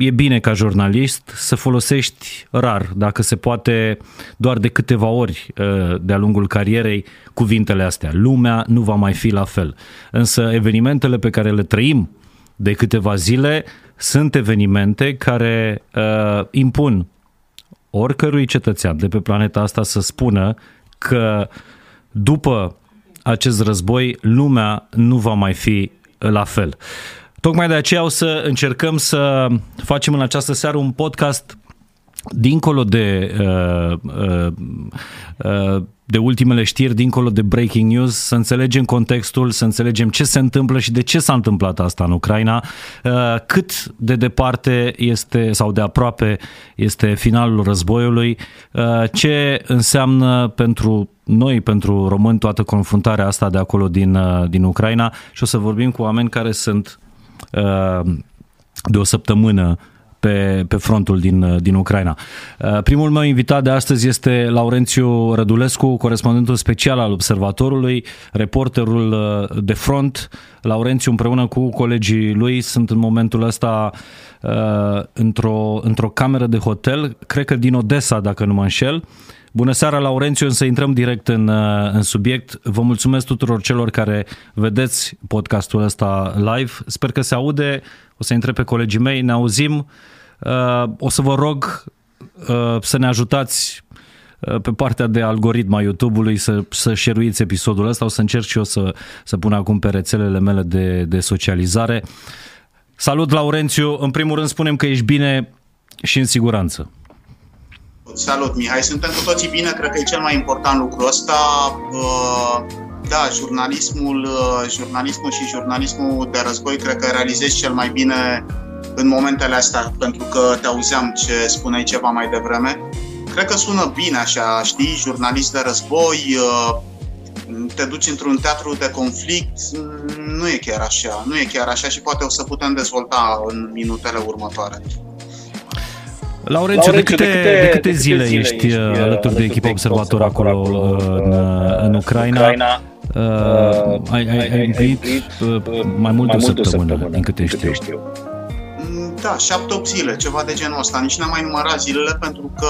e bine ca jurnalist să folosești rar, dacă se poate, doar de câteva ori uh, de-a lungul carierei, cuvintele astea. Lumea nu va mai fi la fel. Însă evenimentele pe care le trăim de câteva zile sunt evenimente care uh, impun oricărui cetățean de pe planeta asta să spună că după acest război lumea nu va mai fi la fel. Tocmai de aceea o să încercăm să facem în această seară un podcast dincolo de, uh, uh, uh, de ultimele știri, dincolo de breaking news, să înțelegem contextul, să înțelegem ce se întâmplă și de ce s-a întâmplat asta în Ucraina, cât de departe este sau de aproape este finalul războiului, ce înseamnă pentru noi, pentru români, toată confruntarea asta de acolo din, din Ucraina. Și o să vorbim cu oameni care sunt de o săptămână pe, pe frontul din, din Ucraina. Uh, primul meu invitat de astăzi este Laurențiu Rădulescu, corespondentul special al Observatorului, reporterul uh, de front. Laurențiu împreună cu colegii lui sunt în momentul ăsta uh, într-o, într-o cameră de hotel, cred că din Odessa, dacă nu mă înșel, Bună seara, Laurențiu, să intrăm direct în, în subiect. Vă mulțumesc tuturor celor care vedeți podcastul ăsta live. Sper că se aude. O să intre pe colegii mei, ne auzim. Uh, o să vă rog uh, să ne ajutați uh, pe partea de algoritm a YouTube-ului să, să share episodul ăsta. O să încerc și eu să, să pun acum pe rețelele mele de, de socializare. Salut, Laurențiu! În primul rând spunem că ești bine și în siguranță. Salut, Mihai. Suntem cu toții bine, cred că e cel mai important lucru ăsta. Da, jurnalismul, jurnalismul și jurnalismul de război cred că realizezi cel mai bine în momentele astea, pentru că te auzeam ce spuneai ceva mai devreme. Cred că sună bine așa, știi, jurnalist de război, te duci într-un teatru de conflict, nu e chiar așa, nu e chiar așa și poate o să putem dezvolta în minutele următoare. Laurențiu, de câte, de câte, de câte zile, zile ești, ești uh, alături de echipa observator acolo, acolo în, uh, în Ucraina? Ucraina uh, uh, ai, ai, ai împlinit uh, mai mult de o săptămână, săptămână, din câte știu. știu. Mm, da, șapte, opt zile, ceva de genul ăsta. Nici n-am mai numărat zilele pentru că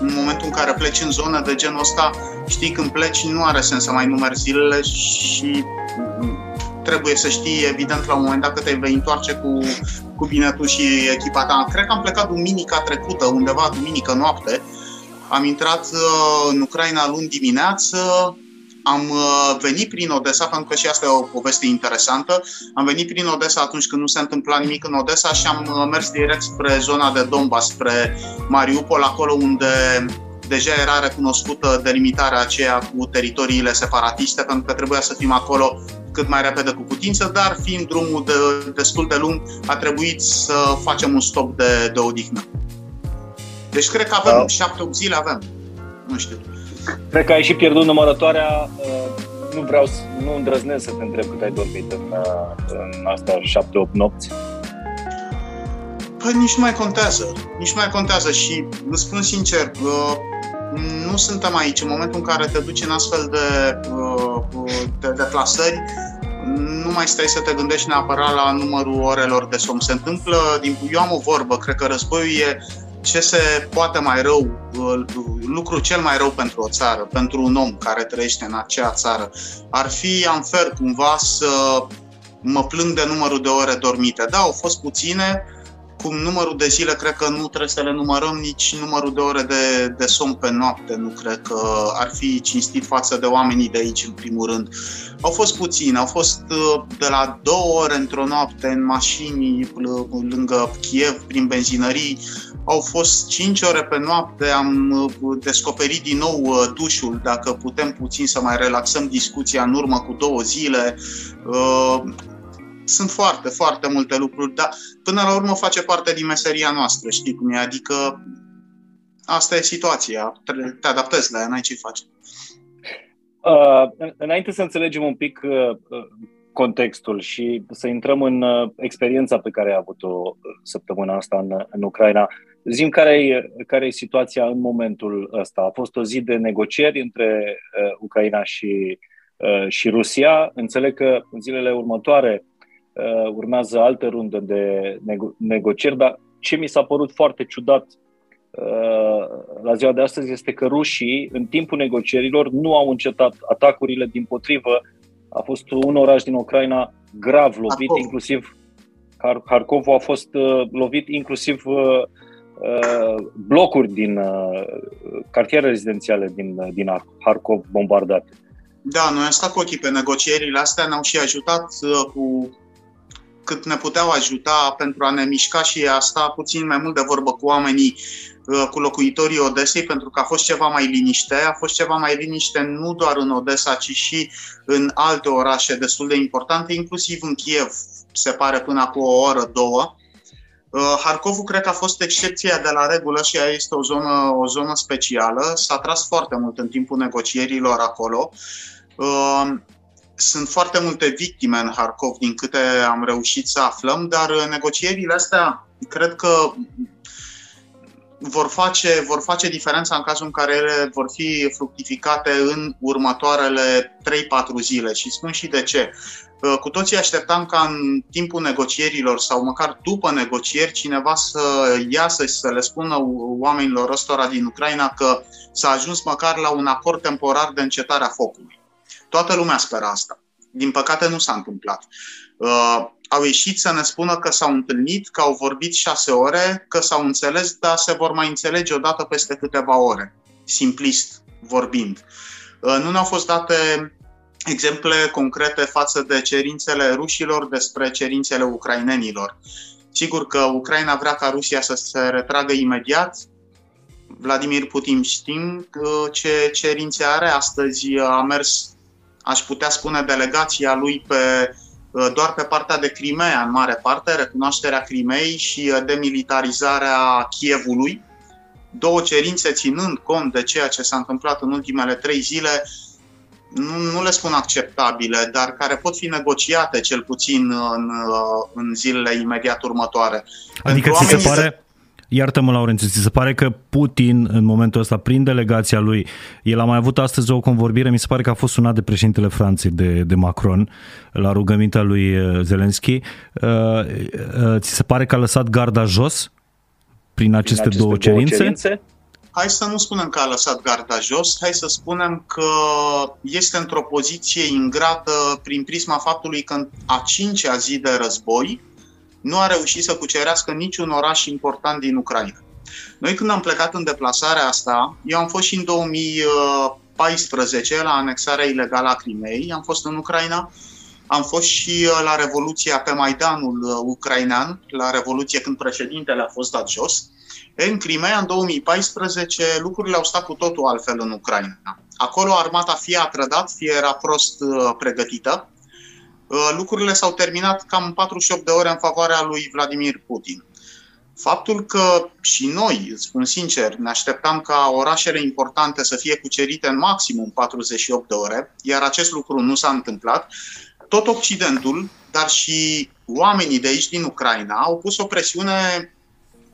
în momentul în care pleci în zonă de genul ăsta, știi, când pleci nu are sens să mai numeri zilele și trebuie să știi, evident, la un moment dat că te vei întoarce cu, cu bine tu și echipa ta. Cred că am plecat duminica trecută, undeva duminică noapte. Am intrat uh, în Ucraina luni dimineață, am uh, venit prin Odessa, pentru că și asta e o poveste interesantă. Am venit prin Odessa atunci când nu se întâmpla nimic în Odessa și am uh, mers direct spre zona de Donbass, spre Mariupol, acolo unde deja era recunoscută delimitarea aceea cu teritoriile separatiste, pentru că trebuia să fim acolo cât mai repede cu putință, dar fiind drumul de, destul de lung, a trebuit să facem un stop de, de odihnă. Deci cred că avem da. șapte zile, avem. Nu știu. Cred că ai și pierdut numărătoarea. Uh, nu vreau, să, nu îndrăznesc să te întreb cât ai dormit în, uh, în astea șapte-opt nopți. Păi nici nu mai contează. Nici nu mai contează și vă spun sincer, uh, nu suntem aici. În momentul în care te duci în astfel de, de deplasări, nu mai stai să te gândești neapărat la numărul orelor de somn. Se întâmplă, din, eu am o vorbă, cred că războiul e ce se poate mai rău, lucru cel mai rău pentru o țară, pentru un om care trăiește în acea țară. Ar fi unfair cumva să mă plâng de numărul de ore dormite. Da, au fost puține, cum numărul de zile cred că nu trebuie să le numărăm, nici numărul de ore de, de somn pe noapte. Nu cred că ar fi cinstit față de oamenii de aici, în primul rând. Au fost puțini, au fost uh, de la două ore într-o noapte în mașini lângă Kiev, prin benzinării, au fost 5 ore pe noapte, am uh, descoperit din nou uh, dușul, dacă putem puțin să mai relaxăm discuția în urmă cu două zile sunt foarte, foarte multe lucruri, dar până la urmă face parte din meseria noastră, știi cum e? Adică asta e situația, te adaptezi la ea, n-ai ce face. Uh, înainte să înțelegem un pic uh, uh, contextul și să intrăm în uh, experiența pe care ai avut-o uh, săptămâna asta în, în Ucraina, zim care e, care e situația în momentul ăsta. A fost o zi de negocieri între uh, Ucraina și, uh, și Rusia. Înțeleg că în zilele următoare Uh, urmează altă rundă de nego- negocieri, dar ce mi s-a părut foarte ciudat uh, la ziua de astăzi este că rușii, în timpul negocierilor, nu au încetat atacurile, din potrivă, a fost un oraș din Ucraina grav lovit, Harkov. inclusiv Harkov a fost uh, lovit, inclusiv uh, uh, blocuri din uh, cartiere rezidențiale din, uh, din Harkov bombardate. Da, noi am stat cu ochii pe negocierile astea, ne-au și ajutat uh, cu cât ne puteau ajuta pentru a ne mișca și a sta puțin mai mult de vorbă cu oamenii, uh, cu locuitorii Odesei, pentru că a fost ceva mai liniște. A fost ceva mai liniște nu doar în Odessa, ci și în alte orașe destul de importante, inclusiv în Kiev, se pare până cu o oră, două. Uh, Harkovul cred că a fost excepția de la regulă și ea este o zonă, o zonă specială. S-a tras foarte mult în timpul negocierilor acolo. Uh, sunt foarte multe victime în Harkov, din câte am reușit să aflăm, dar negocierile astea cred că vor face, vor face diferența în cazul în care ele vor fi fructificate în următoarele 3-4 zile. Și spun și de ce. Uh, cu toții așteptam ca în timpul negocierilor sau măcar după negocieri cineva să iasă și să le spună oamenilor ăstora din Ucraina că s-a ajuns măcar la un acord temporar de încetare a focului. Toată lumea spera asta. Din păcate nu s-a întâmplat. Uh, au ieșit să ne spună că s-au întâlnit, că au vorbit șase ore, că s-au înțeles, dar se vor mai înțelege odată peste câteva ore, simplist vorbind. Uh, nu ne-au fost date exemple concrete față de cerințele rușilor despre cerințele ucrainenilor. Sigur că Ucraina vrea ca Rusia să se retragă imediat. Vladimir Putin știm uh, ce cerințe are. Astăzi a mers aș putea spune, delegația lui pe, uh, doar pe partea de Crimea, în mare parte, recunoașterea Crimei și uh, demilitarizarea Chievului. Două cerințe ținând cont de ceea ce s-a întâmplat în ultimele trei zile, nu, nu le spun acceptabile, dar care pot fi negociate cel puțin în, uh, în zilele imediat următoare. Adică ți se pare, Iartă-mă, Laurențiu, ți se pare că Putin, în momentul ăsta, prin delegația lui, el a mai avut astăzi o convorbire, mi se pare că a fost sunat de președintele Franței, de, de Macron, la rugămintea lui uh, Zelenski. Uh, uh, ți se pare că a lăsat garda jos prin aceste, aceste două, cerințe? cerințe? Hai să nu spunem că a lăsat garda jos, hai să spunem că este într-o poziție ingrată prin prisma faptului că în a cincea zi de război, nu a reușit să cucerească niciun oraș important din Ucraina. Noi când am plecat în deplasarea asta, eu am fost și în 2014 la anexarea ilegală a Crimei, am fost în Ucraina, am fost și uh, la Revoluția pe Maidanul uh, ucrainean, la Revoluție când președintele a fost dat jos. În Crimea, în 2014, lucrurile au stat cu totul altfel în Ucraina. Acolo armata fie a trădat, fie era prost uh, pregătită. Uh, lucrurile s-au terminat cam 48 de ore în favoarea lui Vladimir Putin. Faptul că și noi, spun sincer, ne așteptam ca orașele importante să fie cucerite în maximum 48 de ore, iar acest lucru nu s-a întâmplat, tot Occidentul, dar și oamenii de aici din Ucraina au pus o presiune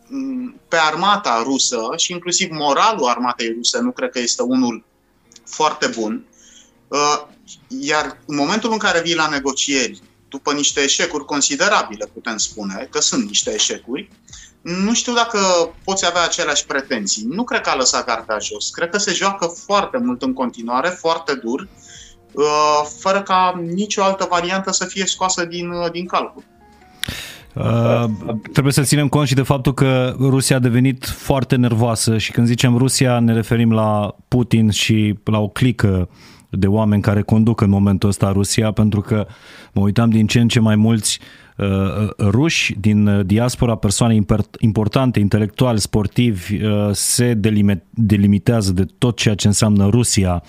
mm, pe armata rusă și inclusiv moralul armatei ruse nu cred că este unul foarte bun. Uh, iar în momentul în care vii la negocieri, după niște eșecuri considerabile, putem spune, că sunt niște eșecuri, nu știu dacă poți avea aceleași pretenții. Nu cred că a lăsat garda jos. Cred că se joacă foarte mult în continuare, foarte dur, uh, fără ca nicio altă variantă să fie scoasă din, uh, din calcul. Uh, trebuie să ținem cont și de faptul că Rusia a devenit foarte nervoasă și când zicem Rusia ne referim la Putin și la o clică de oameni care conduc în momentul ăsta Rusia, pentru că mă uitam din ce în ce mai mulți uh, uh ruși din uh, diaspora, persoane importante, intelectuali, sportivi, uh, se delimitează de tot ceea ce înseamnă Rusia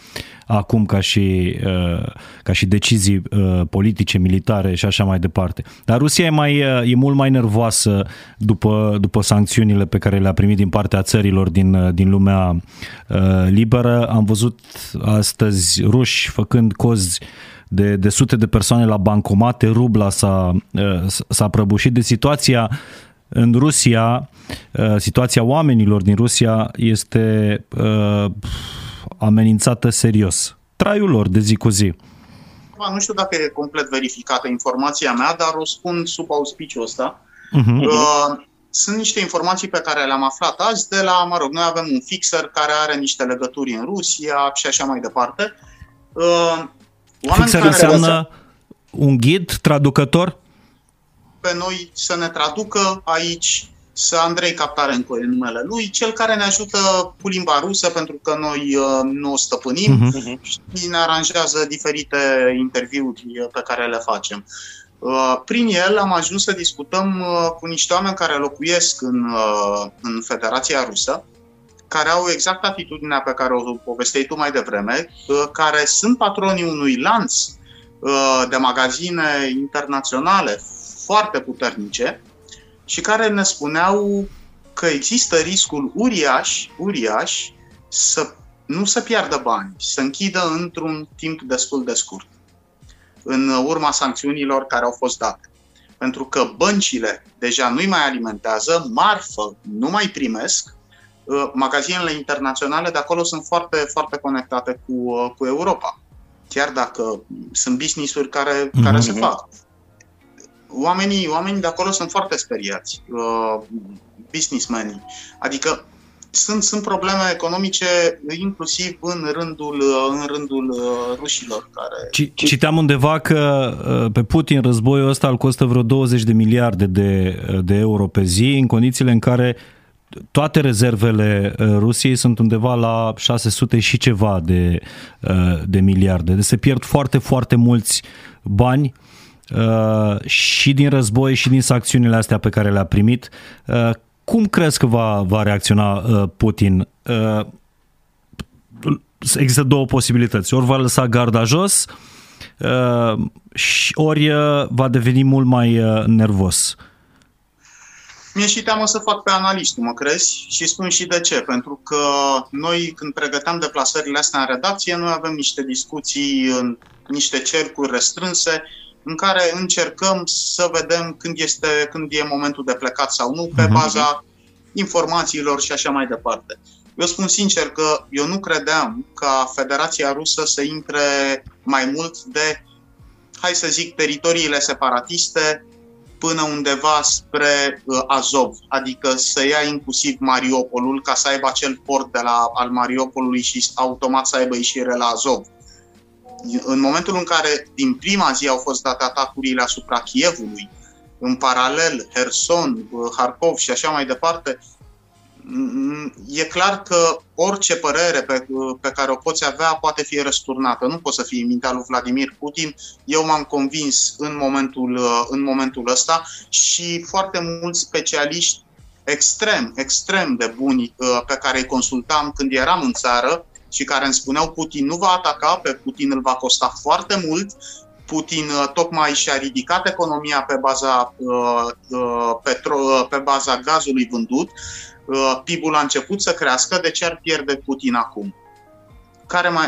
acum ca și, uh, ca și decizii uh, politice, militare și așa mai departe. Dar Rusia e, mai, uh, e mult mai nervoasă după, după sancțiunile pe care le-a primit din partea țărilor din, din lumea liberă. Am văzut astăzi ruși făcând cozi de, de sute de persoane la bancomate, rubla s-a, s-a prăbușit de situația în Rusia, situația oamenilor din Rusia este amenințată serios. Traiul lor de zi cu zi. Nu știu dacă e complet verificată informația mea, dar o spun sub auspiciul ăsta. Uh-huh. sunt niște informații pe care le-am aflat azi de la, mă rog, noi avem un fixer care are niște legături în Rusia și așa mai departe. Uh, fixer care înseamnă un ghid, traducător? Pe noi să ne traducă aici să Andrei Captarenco e numele lui, cel care ne ajută cu limba rusă, pentru că noi uh, nu o stăpânim uh-huh. și ne aranjează diferite interviuri pe care le facem. Uh, prin el am ajuns să discutăm uh, cu niște oameni care locuiesc în, uh, în Federația Rusă, care au exact atitudinea pe care o povesteai tu mai devreme, care sunt patronii unui lanț de magazine internaționale foarte puternice și care ne spuneau că există riscul uriaș, uriaș să nu să piardă bani, să închidă într-un timp destul de scurt în urma sancțiunilor care au fost date. Pentru că băncile deja nu-i mai alimentează, marfă nu mai primesc, uh, magazinele internaționale de acolo sunt foarte, foarte conectate cu, uh, cu Europa. Chiar dacă sunt business-uri care, mm-hmm. care se fac. Oamenii, oamenii de acolo sunt foarte speriați, uh, businessmenii. Adică sunt, sunt probleme economice inclusiv în rândul, în rândul uh, rușilor. Care... Citeam undeva că uh, pe Putin războiul ăsta îl costă vreo 20 de miliarde de, uh, de euro pe zi, în condițiile în care toate rezervele Rusiei sunt undeva la 600 și ceva de, de miliarde. Deci se pierd foarte, foarte mulți bani și din război și din sancțiunile astea pe care le-a primit cum crezi că va, va reacționa uh, Putin? Uh, există două posibilități. Ori va lăsa garda jos, uh, ori uh, va deveni mult mai uh, nervos. Mi-e și teamă să fac pe analist, mă crezi? Și spun și de ce. Pentru că noi, când pregăteam deplasările astea în redacție, noi avem niște discuții în niște cercuri restrânse în care încercăm să vedem când, este, când e momentul de plecat sau nu, pe mhm. baza informațiilor și așa mai departe. Eu spun sincer că eu nu credeam ca Federația Rusă să intre mai mult de, hai să zic, teritoriile separatiste până undeva spre uh, Azov, adică să ia inclusiv Mariupolul ca să aibă acel port de la, al Mariupolului și automat să aibă ieșire la Azov. În momentul în care din prima zi au fost date atacurile asupra Kievului, în paralel Herson, Harkov și așa mai departe, e clar că orice părere pe, pe care o poți avea poate fi răsturnată. Nu poți să fie mintea lui Vladimir Putin. Eu m-am convins în momentul, în momentul ăsta și foarte mulți specialiști extrem, extrem de buni pe care îi consultam când eram în țară, și care îmi spuneau Putin nu va ataca, pe Putin îl va costa foarte mult, Putin uh, tocmai și-a ridicat economia pe baza, uh, uh, petro, uh, pe baza gazului vândut, uh, PIB-ul a început să crească, de ce ar pierde Putin acum? care mai,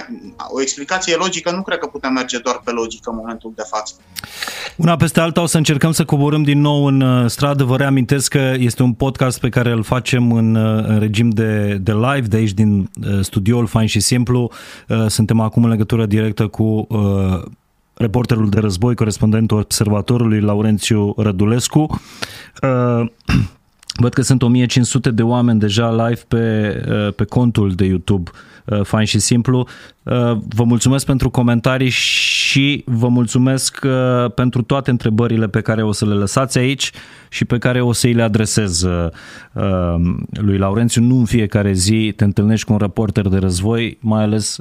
o explicație logică, nu cred că putem merge doar pe logică în momentul de față. Una peste alta o să încercăm să coborâm din nou în uh, stradă. Vă reamintesc că este un podcast pe care îl facem în, uh, în regim de, de live, de aici din uh, studioul Fain și Simplu. Suntem acum în legătură directă cu reporterul de război, corespondentul observatorului Laurențiu Rădulescu. Văd că sunt 1500 de oameni deja live pe, pe contul de YouTube Uh, fain și simplu. Uh, vă mulțumesc pentru comentarii și vă mulțumesc uh, pentru toate întrebările pe care o să le lăsați aici și pe care o să îi le adresez lui Laurențiu. Nu în fiecare zi te întâlnești cu un reporter de război, mai ales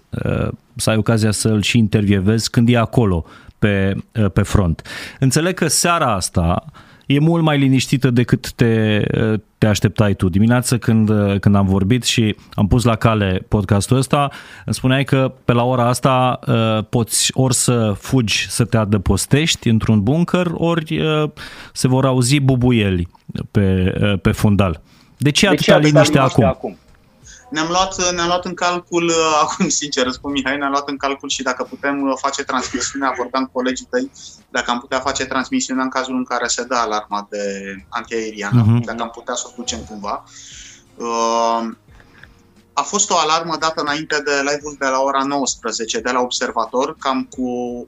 să ai ocazia să-l și intervievezi când e acolo pe, pe front. Înțeleg că seara asta e mult mai liniștită decât te, te așteptai tu. Dimineața când, când am vorbit și am pus la cale podcastul ăsta, îmi spuneai că pe la ora asta uh, poți ori să fugi să te adăpostești într-un bunker, ori uh, se vor auzi bubuieli pe, uh, pe fundal. De ce atâta liniște acum? acum? Ne-am luat, ne-am luat în calcul, uh, acum sincer răspund Mihai, ne-am luat în calcul și dacă putem uh, face transmisiunea, vorbeam cu colegii tăi, dacă am putea face transmisiunea în cazul în care se dă alarma de antiaeriană, uh-huh. dacă am putea să o ducem cumva. Uh, a fost o alarmă dată înainte de live-ul de la ora 19 de la Observator, cam cu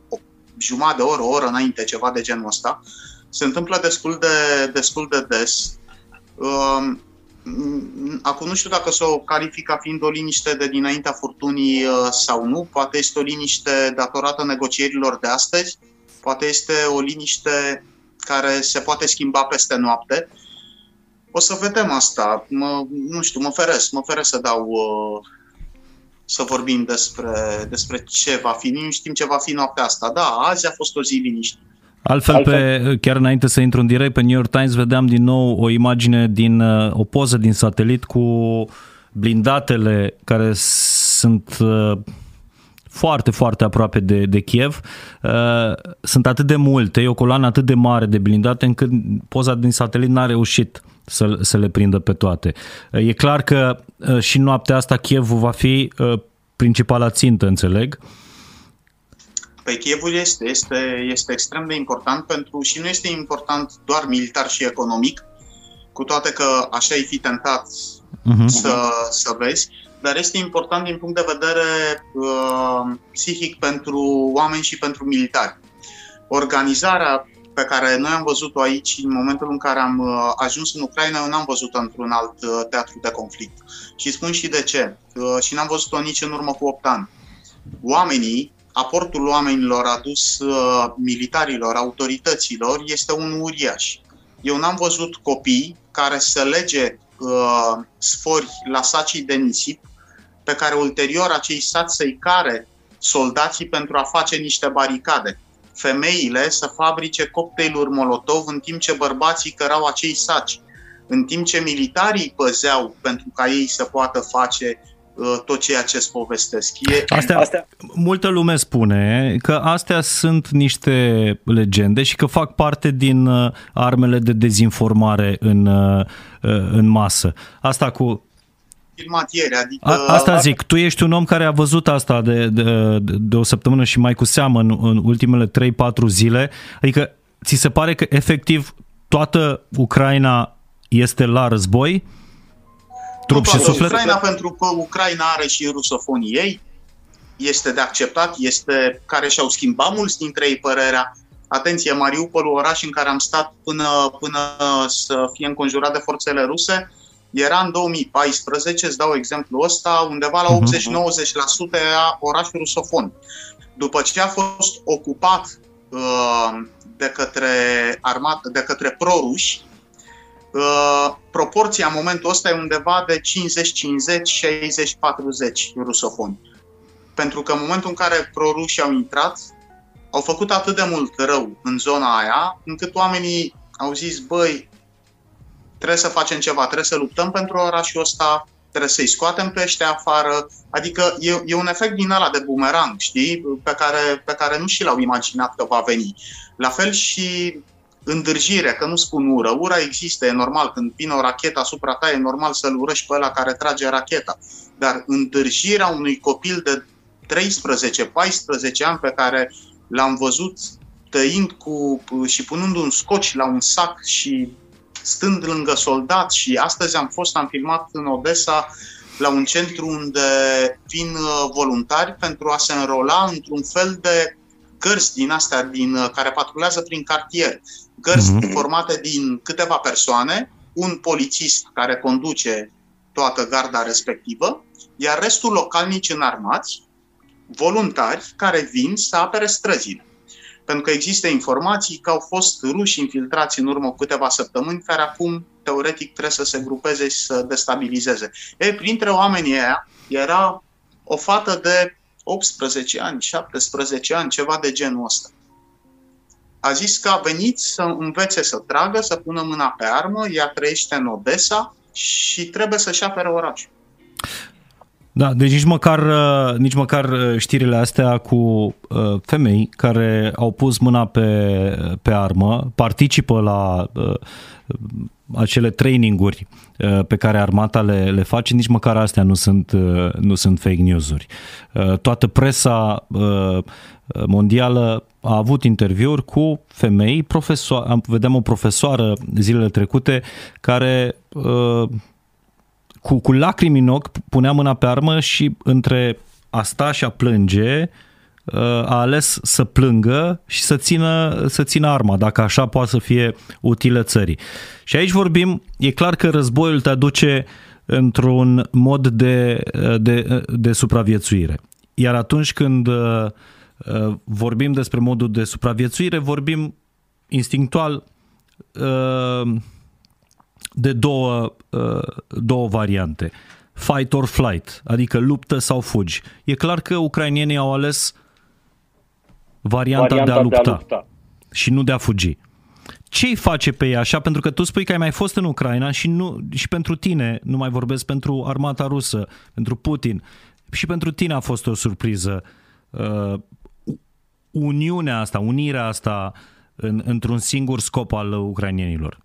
o jumătate de oră, o oră înainte, ceva de genul ăsta. Se întâmplă destul de, destul de des Um, acum nu știu dacă să o calific ca fiind o liniște de dinaintea furtunii uh, sau nu, poate este o liniște datorată negocierilor de astăzi, poate este o liniște care se poate schimba peste noapte. O să vedem asta. Mă, nu știu, mă feresc, mă feresc să dau uh, să vorbim despre, despre ce va fi. Nu știm ce va fi noaptea asta. Da, azi a fost o zi liniștită. Altfel, Altfel, pe, chiar înainte să intru în direct, pe New York Times vedeam din nou o imagine din uh, o poză din satelit cu blindatele care sunt uh, foarte, foarte aproape de, de Kiev. Uh, sunt atât de multe, e o coloană atât de mare de blindate încât poza din satelit n-a reușit să, să le prindă pe toate. E clar că și noaptea asta Kievul va fi principala țintă, înțeleg. Păi Chievul este, este, este extrem de important pentru și nu este important doar militar și economic, cu toate că așa ai fi tentat uh-huh. să, să vezi, dar este important din punct de vedere uh, psihic pentru oameni și pentru militari. Organizarea pe care noi am văzut-o aici în momentul în care am uh, ajuns în Ucraina, eu n-am văzut-o într-un alt uh, teatru de conflict. Și spun și de ce. Uh, și n-am văzut-o nici în urmă cu 8 ani. Oamenii aportul oamenilor adus uh, militarilor, autorităților, este un uriaș. Eu n-am văzut copii care să lege uh, sfori la sacii de nisip, pe care ulterior acei saci să-i care soldații pentru a face niște baricade. Femeile să fabrice cocktailuri Molotov în timp ce bărbații cărau acei saci. În timp ce militarii păzeau pentru ca ei să poată face Uh, tot ceea ce îți povestesc. E... Astea, astea... Multă lume spune că astea sunt niște legende și că fac parte din uh, armele de dezinformare în, uh, în masă. Asta cu filmat ieri. Adică... A, asta zic, tu ești un om care a văzut asta de, de, de o săptămână și mai cu seamă în, în ultimele 3-4 zile. Adică ți se pare că efectiv toată Ucraina este la război? Trup și suflet? Ucraina pentru că Ucraina are și rusofonii ei, este de acceptat, este care și-au schimbat mulți dintre ei părerea. Atenție, Mariupol, oraș în care am stat până, până să fie înconjurat de forțele ruse, era în 2014, îți dau exemplu ăsta, undeva la 80-90% mhm. era oraș rusofon. După ce a fost ocupat uh, de către armată, de către proruși, Uh, proporția în momentul ăsta e undeva de 50-50, 60-40 rusofoni. Pentru că în momentul în care prorușii au intrat, au făcut atât de mult rău în zona aia, încât oamenii au zis, băi, trebuie să facem ceva, trebuie să luptăm pentru orașul ăsta, trebuie să-i scoatem pe ăștia afară. Adică e, e un efect din ăla de bumerang, știi, pe care, pe care nu și l-au imaginat că va veni. La fel și îndârjire, că nu spun ură. Ura există, e normal. Când vine o rachetă asupra ta, e normal să-l urăști pe ăla care trage racheta. Dar îndârjirea unui copil de 13-14 ani pe care l-am văzut tăind cu, și punând un scoci la un sac și stând lângă soldat și astăzi am fost, am filmat în Odessa la un centru unde vin uh, voluntari pentru a se înrola într-un fel de gărzi din astea din, uh, care patrulează prin cartier gărzi mm-hmm. formate din câteva persoane, un polițist care conduce toată garda respectivă, iar restul localnici înarmați, voluntari care vin să apere străzile. Pentru că există informații că au fost ruși infiltrați în urmă cu câteva săptămâni, care acum, teoretic, trebuie să se grupeze și să destabilizeze. Ei, printre oamenii aia era o fată de 18 ani, 17 ani, ceva de genul ăsta a zis că a venit să învețe să tragă, să pună mâna pe armă, ea trăiește în Odessa și trebuie să-și apere orașul. Da, deci nici măcar, uh, nici măcar uh, știrile astea cu uh, femei care au pus mâna pe, pe armă, participă la acele traininguri pe care armata le, le face, nici măcar astea nu sunt, nu sunt fake news-uri. Toată presa mondială a avut interviuri cu femei, profesoare, vedeam o profesoară zilele trecute care uh, cu, cu lacrimi în ochi punea mâna pe armă și între a sta și a plânge a ales să plângă și să țină, să țină arma, dacă așa poate să fie utilă țării. Și aici vorbim, e clar că războiul te aduce într-un mod de, de, de supraviețuire. Iar atunci când uh, uh, vorbim despre modul de supraviețuire, vorbim instinctual uh, de două, două variante. Fight or flight, adică luptă sau fugi. E clar că ucrainienii au ales varianta, varianta de, a lupta, de a lupta și nu de a fugi. Ce îi face pe ei așa? Pentru că tu spui că ai mai fost în Ucraina și, nu, și pentru tine, nu mai vorbesc pentru armata rusă, pentru Putin, și pentru tine a fost o surpriză uh, uniunea asta, unirea asta în, într-un singur scop al ucrainienilor?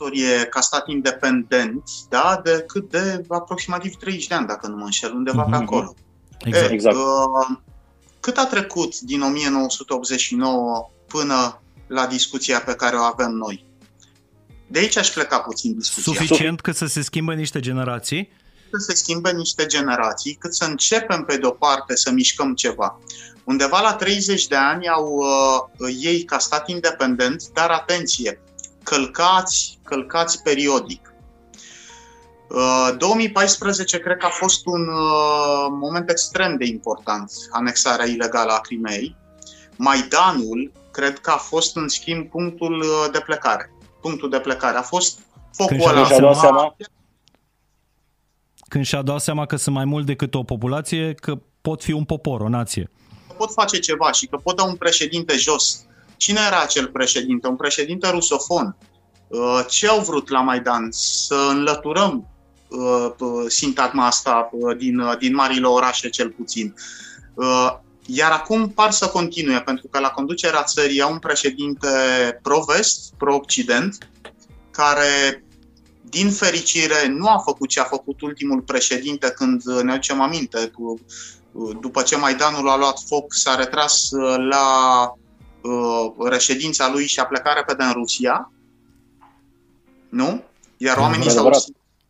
istorie ca stat independent, da, de cât de aproximativ 30 de ani, dacă nu mă înșel, undeva mm-hmm. pe mhm. acolo. Exact. E, exact. Uh, cât a trecut din 1989 până la discuția pe care o avem noi? De aici aș pleca puțin discuția. Suficient cât să se schimbe niște generații? Să se schimbe niște generații, cât să începem pe de-o parte să mișcăm ceva. Undeva la 30 de ani au uh, ei ca stat independent, dar atenție, călcați, călcați periodic. Uh, 2014 cred că a fost un uh, moment extrem de important, anexarea ilegală a Crimei. Maidanul cred că a fost în schimb punctul uh, de plecare. Punctul de plecare a fost focul ăla. Și-a seama, când și-a dat seama că sunt mai mult decât o populație, că pot fi un popor, o nație. Pot face ceva și că pot da un președinte jos. Cine era acel președinte? Un președinte rusofon. Uh, ce au vrut la Maidan? Să înlăturăm uh, sintagma asta uh, din, din marile orașe, cel puțin. Iar acum par să continue, pentru că la conducerea țării au un președinte pro-vest, pro-occident, care din fericire, nu a făcut ce a făcut ultimul președinte când ne aducem aminte. După ce Maidanul a luat foc, s-a retras uh, la uh, reședința lui și a plecat repede în Rusia. Nu? Iar oamenii s-au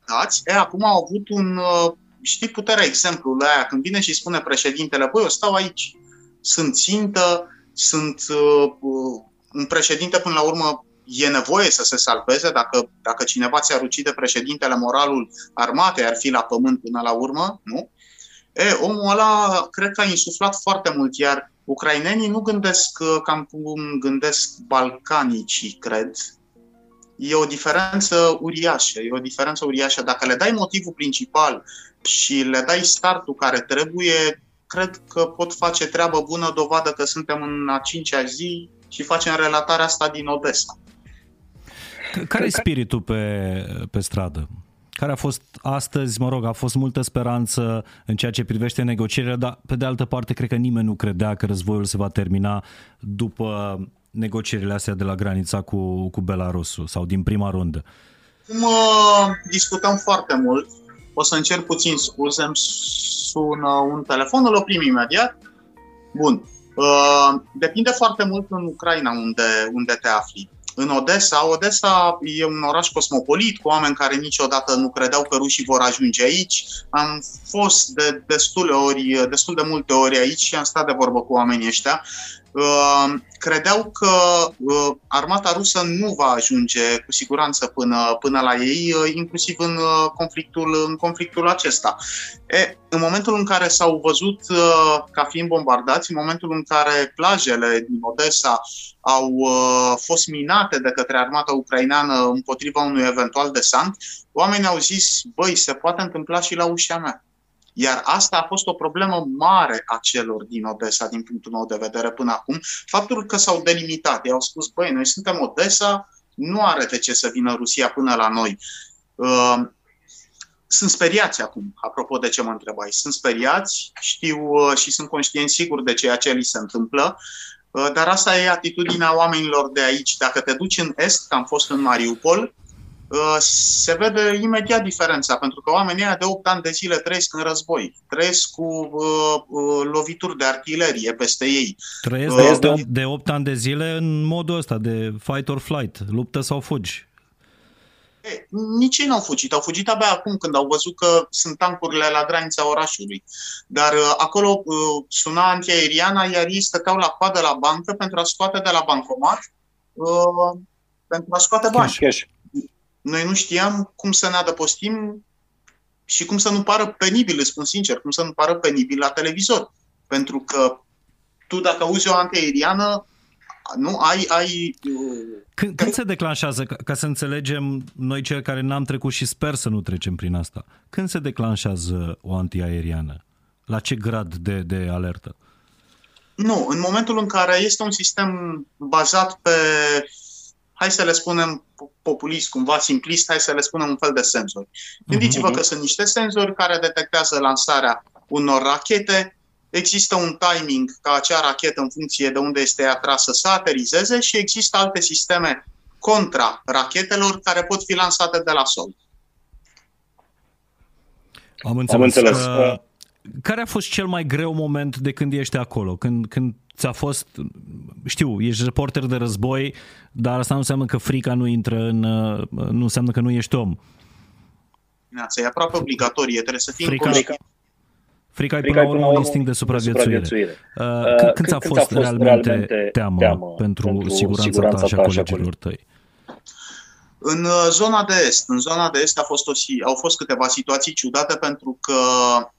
dați. E, acum au avut un, uh, știi, puterea exemplului aia, când vine și spune președintele, băi, eu stau aici, sunt țintă, sunt uh, un președinte până la urmă e nevoie să se salveze dacă, dacă cineva ți-ar ucide președintele moralul armatei, ar fi la pământ până la urmă, nu? E, omul ăla cred că a insuflat foarte mult, iar ucrainenii nu gândesc uh, cam cum gândesc balcanicii, cred. E o diferență uriașă, e o diferență uriașă. Dacă le dai motivul principal și le dai startul care trebuie, cred că pot face treabă bună, dovadă că suntem în a cincea zi și facem relatarea asta din Odessa. Care e spiritul pe, pe stradă? Care a fost astăzi, mă rog, a fost multă speranță în ceea ce privește negocierea, dar pe de altă parte cred că nimeni nu credea că războiul se va termina după negocierile astea de la granița cu, cu Belarusul sau din prima rundă. Cum uh, discutăm foarte mult, o să încerc puțin scuze, îmi sună un telefon, îl oprim imediat. Bun. Uh, depinde foarte mult în Ucraina unde, unde te afli în Odessa. Odessa e un oraș cosmopolit, cu oameni care niciodată nu credeau că rușii vor ajunge aici. Am fost de destule ori, destul de multe ori aici și am stat de vorbă cu oamenii ăștia Uh, credeau că uh, armata rusă nu va ajunge cu siguranță până, până la ei, uh, inclusiv în conflictul, în conflictul acesta. E, în momentul în care s-au văzut ca fiind bombardați, în momentul în care plajele din Odessa au fost minate de către armata ucraineană împotriva unui eventual desant, oamenii au zis, băi, se poate întâmpla și la ușa mea. Iar asta a fost o problemă mare a celor din Odessa, din punctul meu de vedere, până acum. Faptul că s-au delimitat. Ei au spus, băi, noi suntem Odessa, nu are de ce să vină Rusia până la noi. Uh, sunt speriați acum, apropo de ce mă întrebai. Sunt speriați, știu uh, și sunt conștient sigur de ceea ce li se întâmplă, uh, dar asta e atitudinea oamenilor de aici. Dacă te duci în Est, că am fost în Mariupol, Uh, se vede imediat diferența, pentru că oamenii de 8 ani de zile trăiesc în război, trăiesc cu uh, uh, lovituri de artilerie peste ei. Trăiesc uh, de, de 8 ani de zile în modul ăsta, de fight or flight, luptă sau fugi. E, nici ei n-au fugit, au fugit abia acum când au văzut că sunt tancurile la granița orașului. Dar uh, acolo uh, suna antiaeriana, iar ei stăteau la coadă la bancă pentru a scoate de la bancomat uh, pentru a scoate bani. Cash. Noi nu știam cum să ne adăpostim și cum să nu pară penibil, îți spun sincer, cum să nu pară penibil la televizor. Pentru că tu dacă auzi o antiaeriană, nu ai... ai când, când se declanșează, ca, ca să înțelegem noi cei care n-am trecut și sper să nu trecem prin asta, când se declanșează o antiaeriană? La ce grad de, de alertă? Nu, în momentul în care este un sistem bazat pe, hai să le spunem populist, cumva simplist, hai să le spunem un fel de senzori. Gândiți-vă uh-huh. că sunt niște senzori care detectează lansarea unor rachete, există un timing ca acea rachetă în funcție de unde este atrasă să aterizeze și există alte sisteme contra rachetelor care pot fi lansate de la sol. Am înțeles. Am înțeles. Uh, care a fost cel mai greu moment de când ești acolo? Când, când ți-a fost, știu, ești reporter de război, dar asta nu înseamnă că frica nu intră în, uh, nu înseamnă că nu ești om. E aproape obligatorie, trebuie să fii frica, Frica e până la urmă un instinct de supraviețuire. De supraviețuire. Uh, când, când ți-a fost, fost realmente, realmente teamă, teamă pentru, pentru siguranța, siguranța ta și a colegilor tăi? În uh, zona de est, în zona de est a fost o, au fost câteva situații ciudate pentru că m- mm,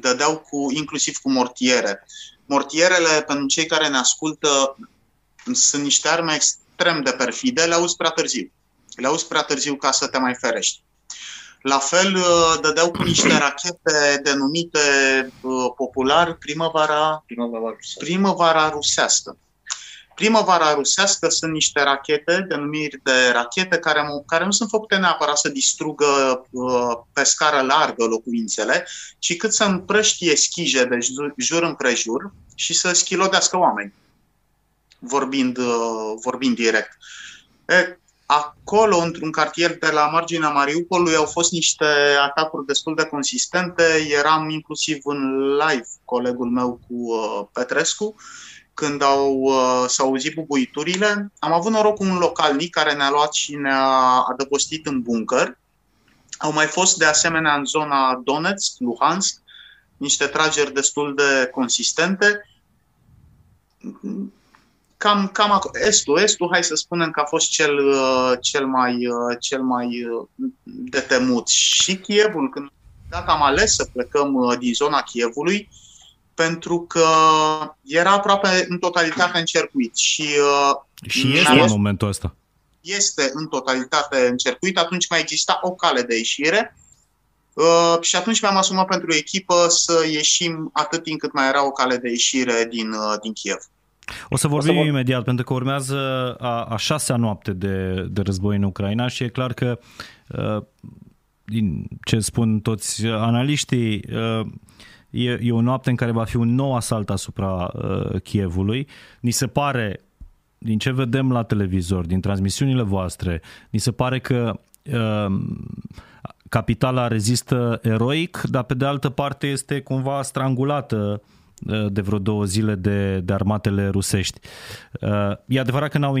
dădeau cu, inclusiv cu mortiere. Mortierele, pentru cei care ne ascultă, sunt niște arme extrem de perfide, le auzi prea târziu. Le auzi prea târziu ca să te mai ferești. La fel, uh, dădeau cu niște rachete denumite uh, popular primăvara, primăvara, rusească. primăvara rusească. Primăvara rusească sunt niște rachete, denumiri de rachete, care, care nu sunt făcute neapărat să distrugă uh, pe scară largă locuințele, ci cât să împrăștie schije de jur, jur împrejur și să schilodească oameni, vorbind, uh, vorbind direct. E, Acolo, într-un cartier de la marginea Mariupolului, au fost niște atacuri destul de consistente. Eram inclusiv în live colegul meu cu uh, Petrescu când au, uh, s-au auzit bubuiturile. Am avut noroc cu un localnic care ne-a luat și ne-a adăpostit în bunker. Au mai fost de asemenea în zona Donetsk, Luhansk, niște trageri destul de consistente cam, cam acolo. Estul, estul, hai să spunem că a fost cel, uh, cel mai, uh, cel mai uh, de temut. Și Chievul, când dacă am ales să plecăm din zona Chievului, pentru că era aproape în totalitate încercuit. Și, și este în momentul ăsta. Este în totalitate încercuit, atunci mai exista o cale de ieșire și atunci mi-am asumat pentru echipă să ieșim atât timp cât mai era o cale de ieșire din, din Kiev. O să vorbim o să vor... imediat, pentru că urmează a, a șasea noapte de, de război în Ucraina și e clar că, uh, din ce spun toți analiștii, uh, e, e o noapte în care va fi un nou asalt asupra uh, Kievului. Ni se pare, din ce vedem la televizor, din transmisiunile voastre, ni se pare că capitala rezistă eroic, dar pe de altă parte este cumva strangulată uh, Uh, de vreo două zile de, de armatele rusești. Uh, e adevărat că n-au...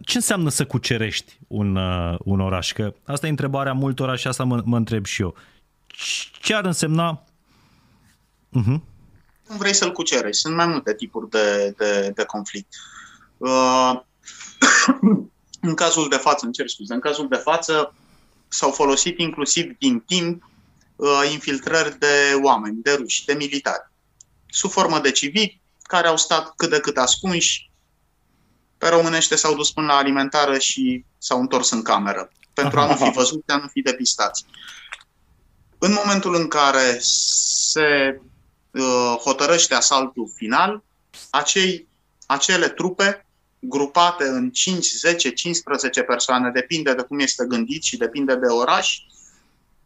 Ce înseamnă să cucerești un, uh, un oraș? Că asta e întrebarea multora și asta mă, mă întreb și eu. Ce ar însemna... Uh-huh. Cum vrei să-l cucerești? Sunt mai multe tipuri de, de, de conflict. Uh, în cazul de față, încerc scuze, în cazul de față s-au folosit inclusiv din timp uh, infiltrări de oameni, de ruși, de militari sub formă de civili, care au stat cât de cât ascunși, pe românește s-au dus până la alimentară și s-au întors în cameră, pentru a nu fi văzuți, a nu fi depistați. În momentul în care se uh, hotărăște asaltul final, acei, acele trupe grupate în 5, 10, 15 persoane, depinde de cum este gândit și depinde de oraș,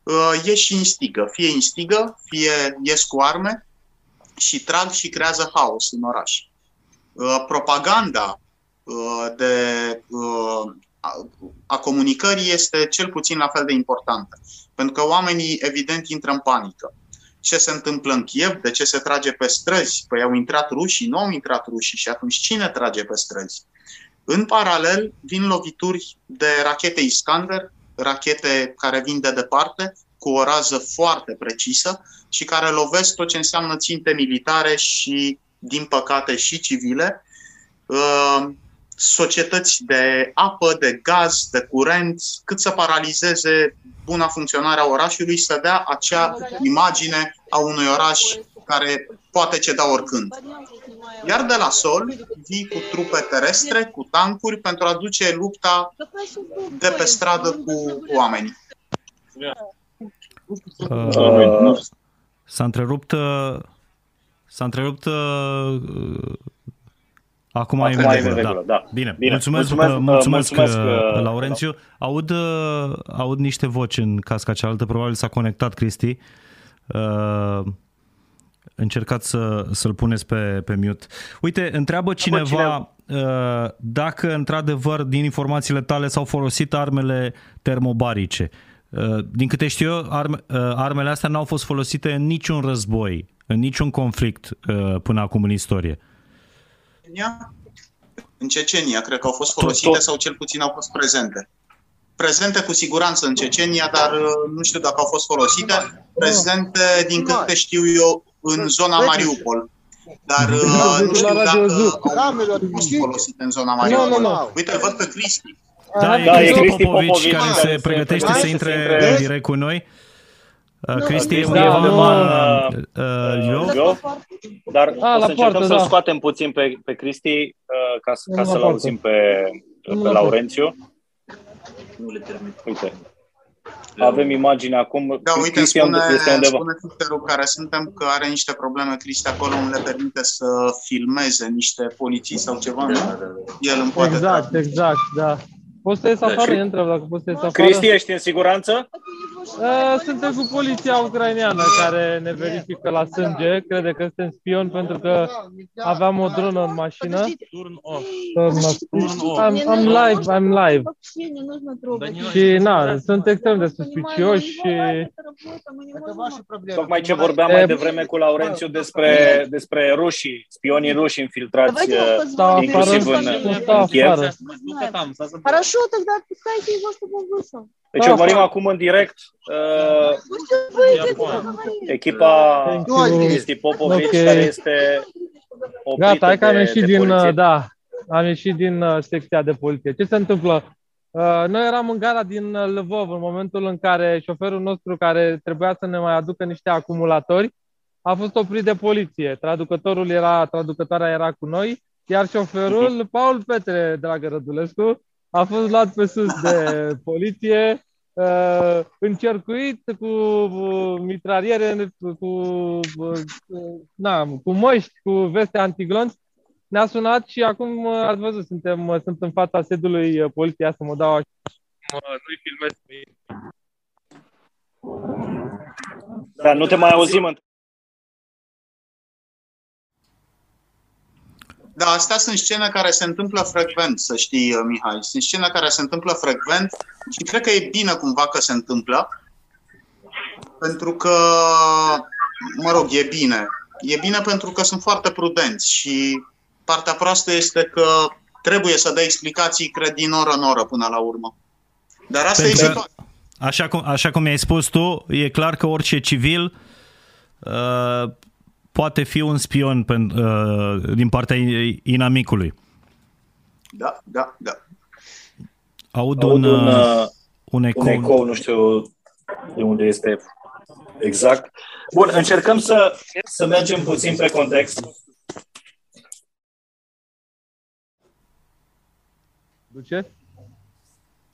uh, ies și instigă. Fie instigă, fie ies cu arme, și trag și creează haos în oraș. Uh, propaganda uh, de, uh, a comunicării este cel puțin la fel de importantă, pentru că oamenii evident intră în panică. Ce se întâmplă în Kiev? De ce se trage pe străzi? Păi au intrat rușii, nu au intrat rușii și atunci cine trage pe străzi? În paralel, vin lovituri de rachete Iskander rachete care vin de departe, cu o rază foarte precisă și care lovesc tot ce înseamnă ținte militare și, din păcate, și civile, uh, societăți de apă, de gaz, de curent, cât să paralizeze buna funcționare a orașului, să dea acea imagine a unui oraș care poate ceda oricând. Iar de la sol vii cu trupe terestre, cu tancuri, pentru a duce lupta de pe stradă cu oamenii. Uh, s-a întrerupt uh, s-a întrerupt uh, Acum, Acum e în regulă, da. da. Bine. Bine. Mulțumesc, mulțumesc, mulțumesc, mulțumesc uh, Laurențiu. Da. Aud, uh, aud niște voci în casca cealaltă, probabil s-a conectat Cristi. Uh, încercați să, să-l puneți pe, pe mute. Uite, întreabă cineva uh, dacă într-adevăr din informațiile tale s-au folosit armele termobarice. Uh, din câte știu eu, arme, uh, armele astea n-au fost folosite în niciun război, în niciun conflict până acum în istorie. În Cecenia, cred că au fost folosite tot, sau cel puțin au fost prezente. Prezente cu siguranță în Cecenia, dar nu știu dacă au fost folosite. Prezente, din câte știu eu, în zona Mariupol. Dar uh, nu știu dacă au fost folosite în zona Mariupol. Nu, nu, nu. Uite, văd pe Cristi. Da, e da, Cristi Popovici, Popovici care se pregătește să intre în direct cu noi. Uh, Cristi e undeva da, uh, eu, dar A, o să încercăm să-l da. scoatem puțin pe, pe Cristi uh, ca, ca să-l auzim pe, pe Laurențiu. Nu le permit. Uite, avem imagine acum. Da, uite, Cristian spune, este undeva. spune Twitterul care suntem că are niște probleme, Cristi, acolo nu le permite să filmeze niște poliții sau ceva, da, nu? Da, da. El îmi poate Exact, da. exact, da. Poți să ies afară? Da, și... întreb dacă poți să ies afară. Cristi, ești în siguranță? Uh, suntem cu poliția ucraineană care ne verifică la sânge. Crede că suntem spion pentru că aveam o dronă în mașină. Turn off. I'm, I'm live, I'm live. Și na, sunt extrem de suspicioși și... Tocmai ce vorbeam mai devreme cu Laurențiu despre, despre rușii, spionii ruși infiltrați uh, inclusiv în, în Kiev. Хорошо, тогда отпускайте его, чтобы он вышел. Deci urmărim acum în direct uh, echipa Cristi Popovici, okay. care este Gata, hai că am ieșit din, poliție. da, am ieșit din uh, secția de poliție. Ce se întâmplă? Uh, noi eram în gara din Lvov în momentul în care șoferul nostru care trebuia să ne mai aducă niște acumulatori a fost oprit de poliție. Traducătorul era, traducătoarea era cu noi, iar șoferul, Paul Petre, dragă Rădulescu, a fost luat pe sus de poliție, uh, încercuit cu uh, mitraliere, cu, uh, na, cu măști, cu veste antiglonți. Ne-a sunat și acum uh, ați văzut, suntem, uh, sunt în fața sedului uh, poliției, să mă dau așa. Nu-i filmez. Da, nu te mai auzim. Da, astea sunt scene care se întâmplă frecvent, să știi, uh, Mihai. Sunt scene care se întâmplă frecvent și cred că e bine cumva că se întâmplă. Pentru că, mă rog, e bine. E bine pentru că sunt foarte prudenți și partea proastă este că trebuie să dai explicații, cred, din oră în oră până la urmă. Dar asta pentru e situația. Așa cum, așa cum ai spus tu, e clar că orice civil uh, poate fi un spion pen, uh, din partea inamicului. Da, da, da. Aud, Aud un, un, uh, un, ecou. un ecou, nu știu de unde este exact. Bun, încercăm să, să mergem puțin pe context. Duce?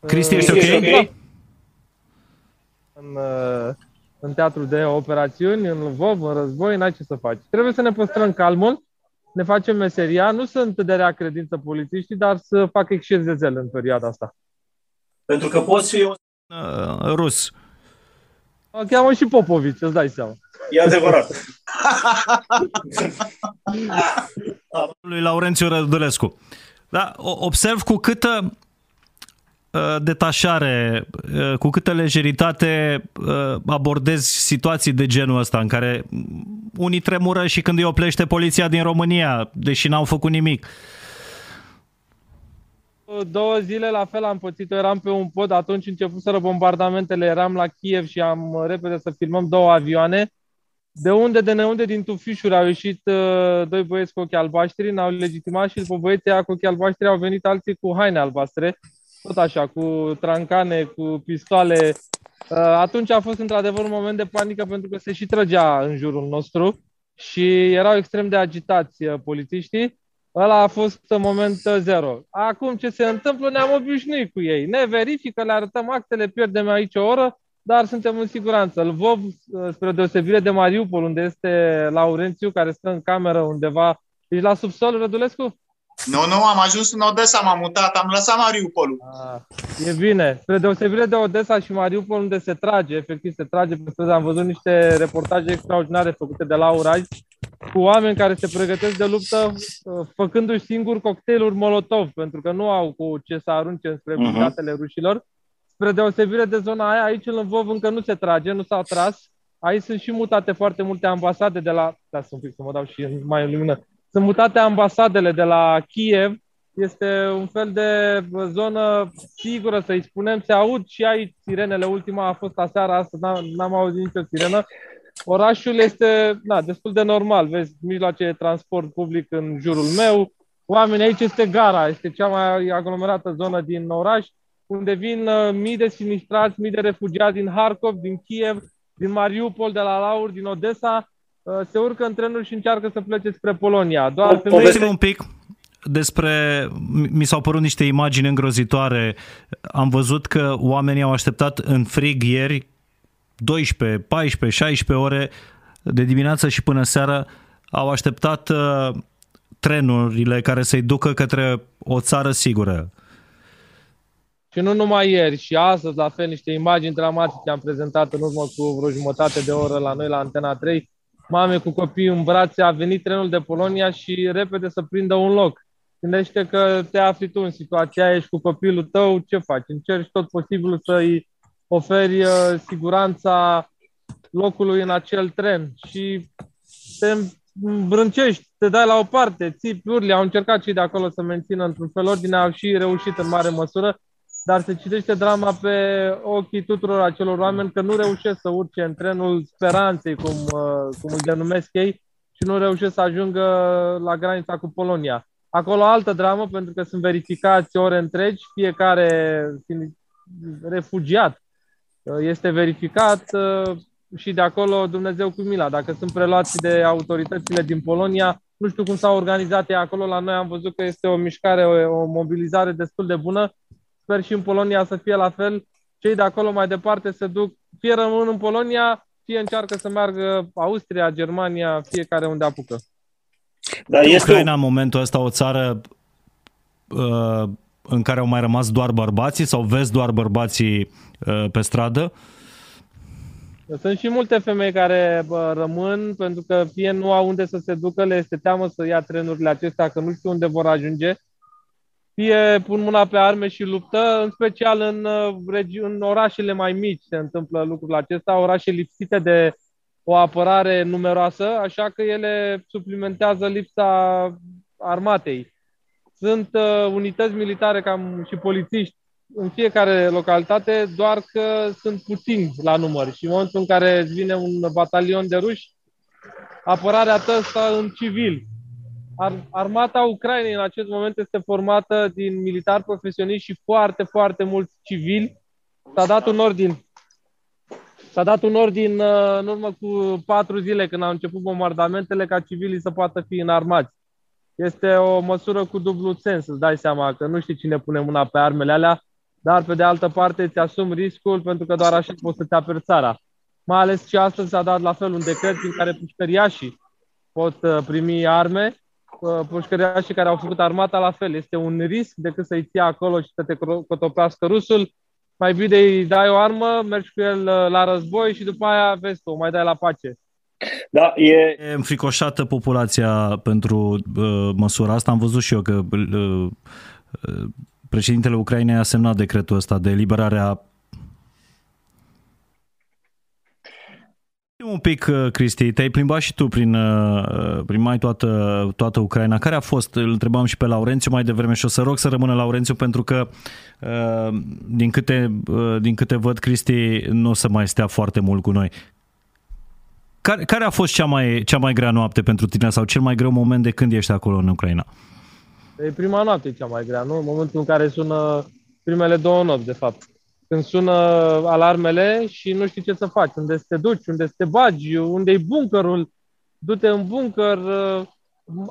Cristi, ești ok? okay? În, uh, în teatru de operațiuni, în Lvov, în război, n-ai ce să faci. Trebuie să ne păstrăm calmul, ne facem meseria. Nu sunt de rea credință polițiștii, dar să fac exces de zel în perioada asta. Pentru că poți fi un uh, rus. O cheamă și Popovici, îți dai seama. E adevărat. lui Laurențiu Rădulescu. Da, observ cu câtă Uh, detașare, uh, cu câtă lejeritate uh, abordezi situații de genul ăsta în care unii tremură și când îi oplește poliția din România, deși n-au făcut nimic. două zile la fel am pățit eram pe un pod, atunci începuseră bombardamentele, eram la Kiev și am repede să filmăm două avioane. De unde, de neunde, din tufișuri au ieșit uh, doi băieți cu ochii albaștri, ne-au legitimat și după băieții cu ochii albaștri au venit alții cu haine albastre, tot așa, cu trancane, cu pistoale. Uh, atunci a fost într-adevăr un moment de panică pentru că se și trăgea în jurul nostru și erau extrem de agitați uh, polițiștii. Ăla a fost moment zero. Acum ce se întâmplă, ne-am obișnuit cu ei. Ne verifică, le arătăm actele, pierdem aici o oră, dar suntem în siguranță. Lvov, spre deosebire de Mariupol, unde este Laurențiu, care stă în cameră undeva, ești la subsol, Rădulescu? Nu, nu, am ajuns în Odessa, m-am mutat, am lăsat Mariupolul. Ah, e bine. Spre deosebire de Odessa și Mariupol, unde se trage, efectiv se trage pe străzi, am văzut niște reportaje extraordinare făcute de Laura cu oameni care se pregătesc de luptă uh, făcându-și singuri cocktailuri Molotov, pentru că nu au cu ce să arunce spre uh-huh. rușilor. Spre deosebire de zona aia, aici în Lvov încă nu se trage, nu s-a tras. Aici sunt și mutate foarte multe ambasade de la... Da, sunt pic să mă dau și mai în lumină. Sunt mutate ambasadele de la Kiev. Este un fel de zonă sigură, să-i spunem. Se aud și aici sirenele. Ultima a fost aseară, astăzi n-am, n-am auzit nicio sirenă. Orașul este na, destul de normal. Vezi mijloace de transport public în jurul meu. Oamenii aici este gara, este cea mai aglomerată zonă din oraș, unde vin uh, mii de sinistrați, mii de refugiați din Harkov, din Kiev, din Mariupol, de la Laur, din Odessa, uh, se urcă în trenuri și încearcă să plece spre Polonia. Doar Povestim un pic despre, mi s-au părut niște imagini îngrozitoare. Am văzut că oamenii au așteptat în frig ieri 12, 14, 16 ore de dimineață și până seara au așteptat uh, trenurile care să-i ducă către o țară sigură. Și nu numai ieri, și astăzi, la fel, niște imagini dramatice am prezentat în urmă cu vreo jumătate de oră la noi, la Antena 3. Mame cu copii în brațe, a venit trenul de Polonia și repede să prindă un loc. Gândește că te afli tu în situația aia, ești cu copilul tău, ce faci? Încerci tot posibilul să-i oferi uh, siguranța locului în acel tren și te îmbrâncești, te dai la o parte, țipi, urli, au încercat și de acolo să mențină într-un fel ordine, au și reușit în mare măsură, dar se citește drama pe ochii tuturor acelor oameni că nu reușesc să urce în trenul speranței, cum, uh, cum îl denumesc ei, și nu reușesc să ajungă la granița cu Polonia. Acolo altă dramă, pentru că sunt verificați ore întregi, fiecare refugiat Uh, este verificat uh, și de acolo Dumnezeu cu mila. Dacă sunt preluați de autoritățile din Polonia, nu știu cum s-au organizat ei acolo. La noi am văzut că este o mișcare, o, o mobilizare destul de bună. Sper și în Polonia să fie la fel. Cei de acolo mai departe se duc, fie rămân în Polonia, fie încearcă să meargă Austria, Germania, fiecare unde apucă. Dar este Ucraina în momentul ăsta o țară uh, în care au mai rămas doar bărbații sau vezi doar bărbații uh, pe stradă? Sunt și multe femei care bă, rămân pentru că fie nu au unde să se ducă, le este teamă să ia trenurile acestea, că nu știu unde vor ajunge, fie pun mâna pe arme și luptă, în special în, uh, regi- în orașele mai mici se întâmplă lucrul acesta, orașe lipsite de o apărare numeroasă, așa că ele suplimentează lipsa armatei. Sunt uh, unități militare cam și polițiști în fiecare localitate, doar că sunt puțini la număr și în momentul în care îți vine un batalion de ruși, apărarea ta stă în civil. Ar- armata Ucrainei în acest moment este formată din militari profesioniști și foarte, foarte mulți civili. S-a dat un ordin. S-a dat un ordin uh, în urmă cu patru zile când au început bombardamentele ca civilii să poată fi înarmați este o măsură cu dublu sens, îți dai seama că nu știi cine pune mâna pe armele alea, dar pe de altă parte îți asumi riscul pentru că doar așa poți să te aperi țara. Mai ales și astăzi s-a dat la fel un decret prin care pușcăriașii pot uh, primi arme, uh, pușcăriașii care au făcut armata la fel. Este un risc decât să-i ții acolo și să te cotopească rusul. Mai bine îi dai o armă, mergi cu el uh, la război și după aia vezi tu, o mai dai la pace. Da, e... e înfricoșată populația pentru uh, măsura asta. Am văzut și eu că uh, uh, președintele Ucrainei a semnat decretul ăsta de eliberarea Un pic, uh, Cristi, te-ai plimbat și tu prin, uh, prin mai toată, toată Ucraina. Care a fost? Îl întrebam și pe Laurențiu mai devreme și o să rog să rămână Laurențiu pentru că uh, din câte, din câte văd, Cristi nu o să mai stea foarte mult cu noi. Care, care a fost cea mai, cea mai grea noapte pentru tine sau cel mai greu moment de când ești acolo în Ucraina? E prima noapte cea mai grea, nu? În momentul în care sună primele două nopți, de fapt când sună alarmele și nu știi ce să faci, unde să te duci, unde să te bagi, unde e bunkerul, du-te în bunker, uh,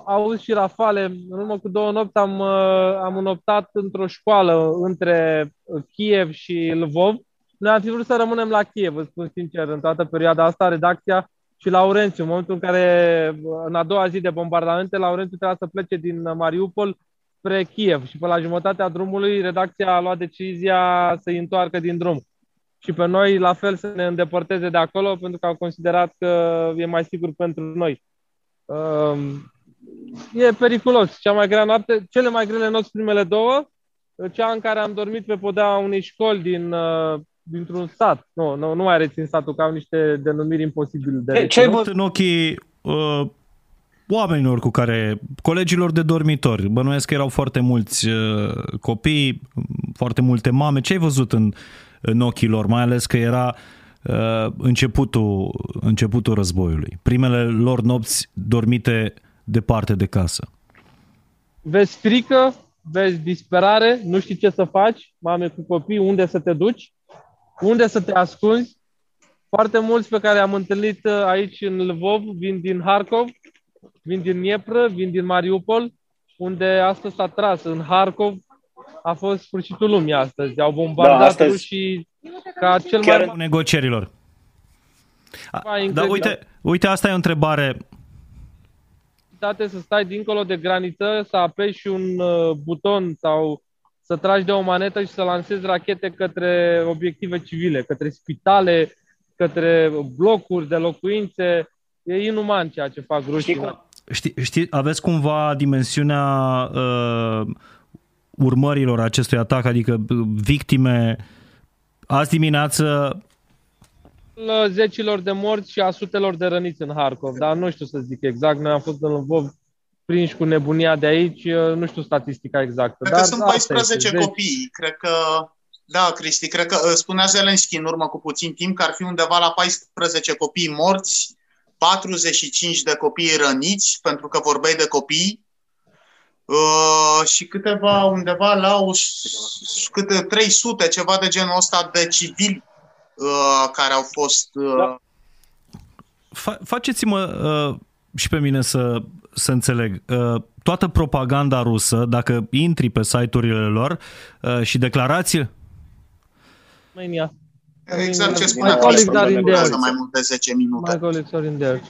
auzi și rafale. În urmă cu două nopți am, uh, am înoptat într-o școală între Kiev și Lvov. Noi am fi vrut să rămânem la Kiev, vă spun sincer, în toată perioada asta, redacția și Laurențiu, în momentul în care, în a doua zi de bombardamente, Laurențiu trebuia să plece din Mariupol spre Kiev și pe la jumătatea drumului redacția a luat decizia să-i întoarcă din drum. Și pe noi la fel să ne îndepărteze de acolo pentru că au considerat că e mai sigur pentru noi. Um, e periculos. Cea mai grea noapte, cele mai grele nopți primele două, cea în care am dormit pe podea unei școli din, uh, dintr-un sat. Nu, nu, nu mai rețin satul, că au niște denumiri imposibile de Ce ai văzut în ochii uh, oamenilor cu care, colegilor de dormitori, bănuiesc că erau foarte mulți uh, copii, foarte multe mame. Ce ai văzut în, în ochii lor, mai ales că era uh, începutul, începutul războiului, primele lor nopți dormite departe de casă? Vezi frică, vezi disperare, nu știi ce să faci, mame cu copii, unde să te duci, unde să te ascunzi. Foarte mulți pe care am întâlnit uh, aici în Lvov vin din Harkov, vin din Dniepră, vin din Mariupol, unde astăzi s-a tras. În Harkov a fost sfârșitul lumii astăzi. Au bombardat da, astăzi... și ca cel Chiar mai... negocierilor. Da, uite, uite, asta e o întrebare. Să stai dincolo de graniță, să apeși un uh, buton sau să tragi de o manetă și să lansezi rachete către obiective civile, către spitale, către blocuri de locuințe. E inuman ceea ce fac rușii. Știi, știi, aveți cumva dimensiunea uh, urmărilor acestui atac, adică uh, victime azi dimineață zecilor de morți și a sutelor de răniți în Harkov, dar nu știu să zic exact. Noi am fost în Lvov prinși cu nebunia de aici, uh, nu știu statistica exactă. Cred dar că sunt 14 este, copii, cred că da, Cristi, cred că uh, spunea Zelenski în urmă cu puțin timp că ar fi undeva la 14 copii morți 45 de copii răniți, pentru că vorbeai de copii, uh, și câteva undeva la o, câte 300, ceva de genul ăsta de civili uh, care au fost... Uh... Da. Faceți-mă uh, și pe mine să, să înțeleg. Uh, toată propaganda rusă, dacă intri pe site-urile lor uh, și declarații... România. Exact ce spunea Cristi, durează mai mult de 10 minute. My colleagues are in there.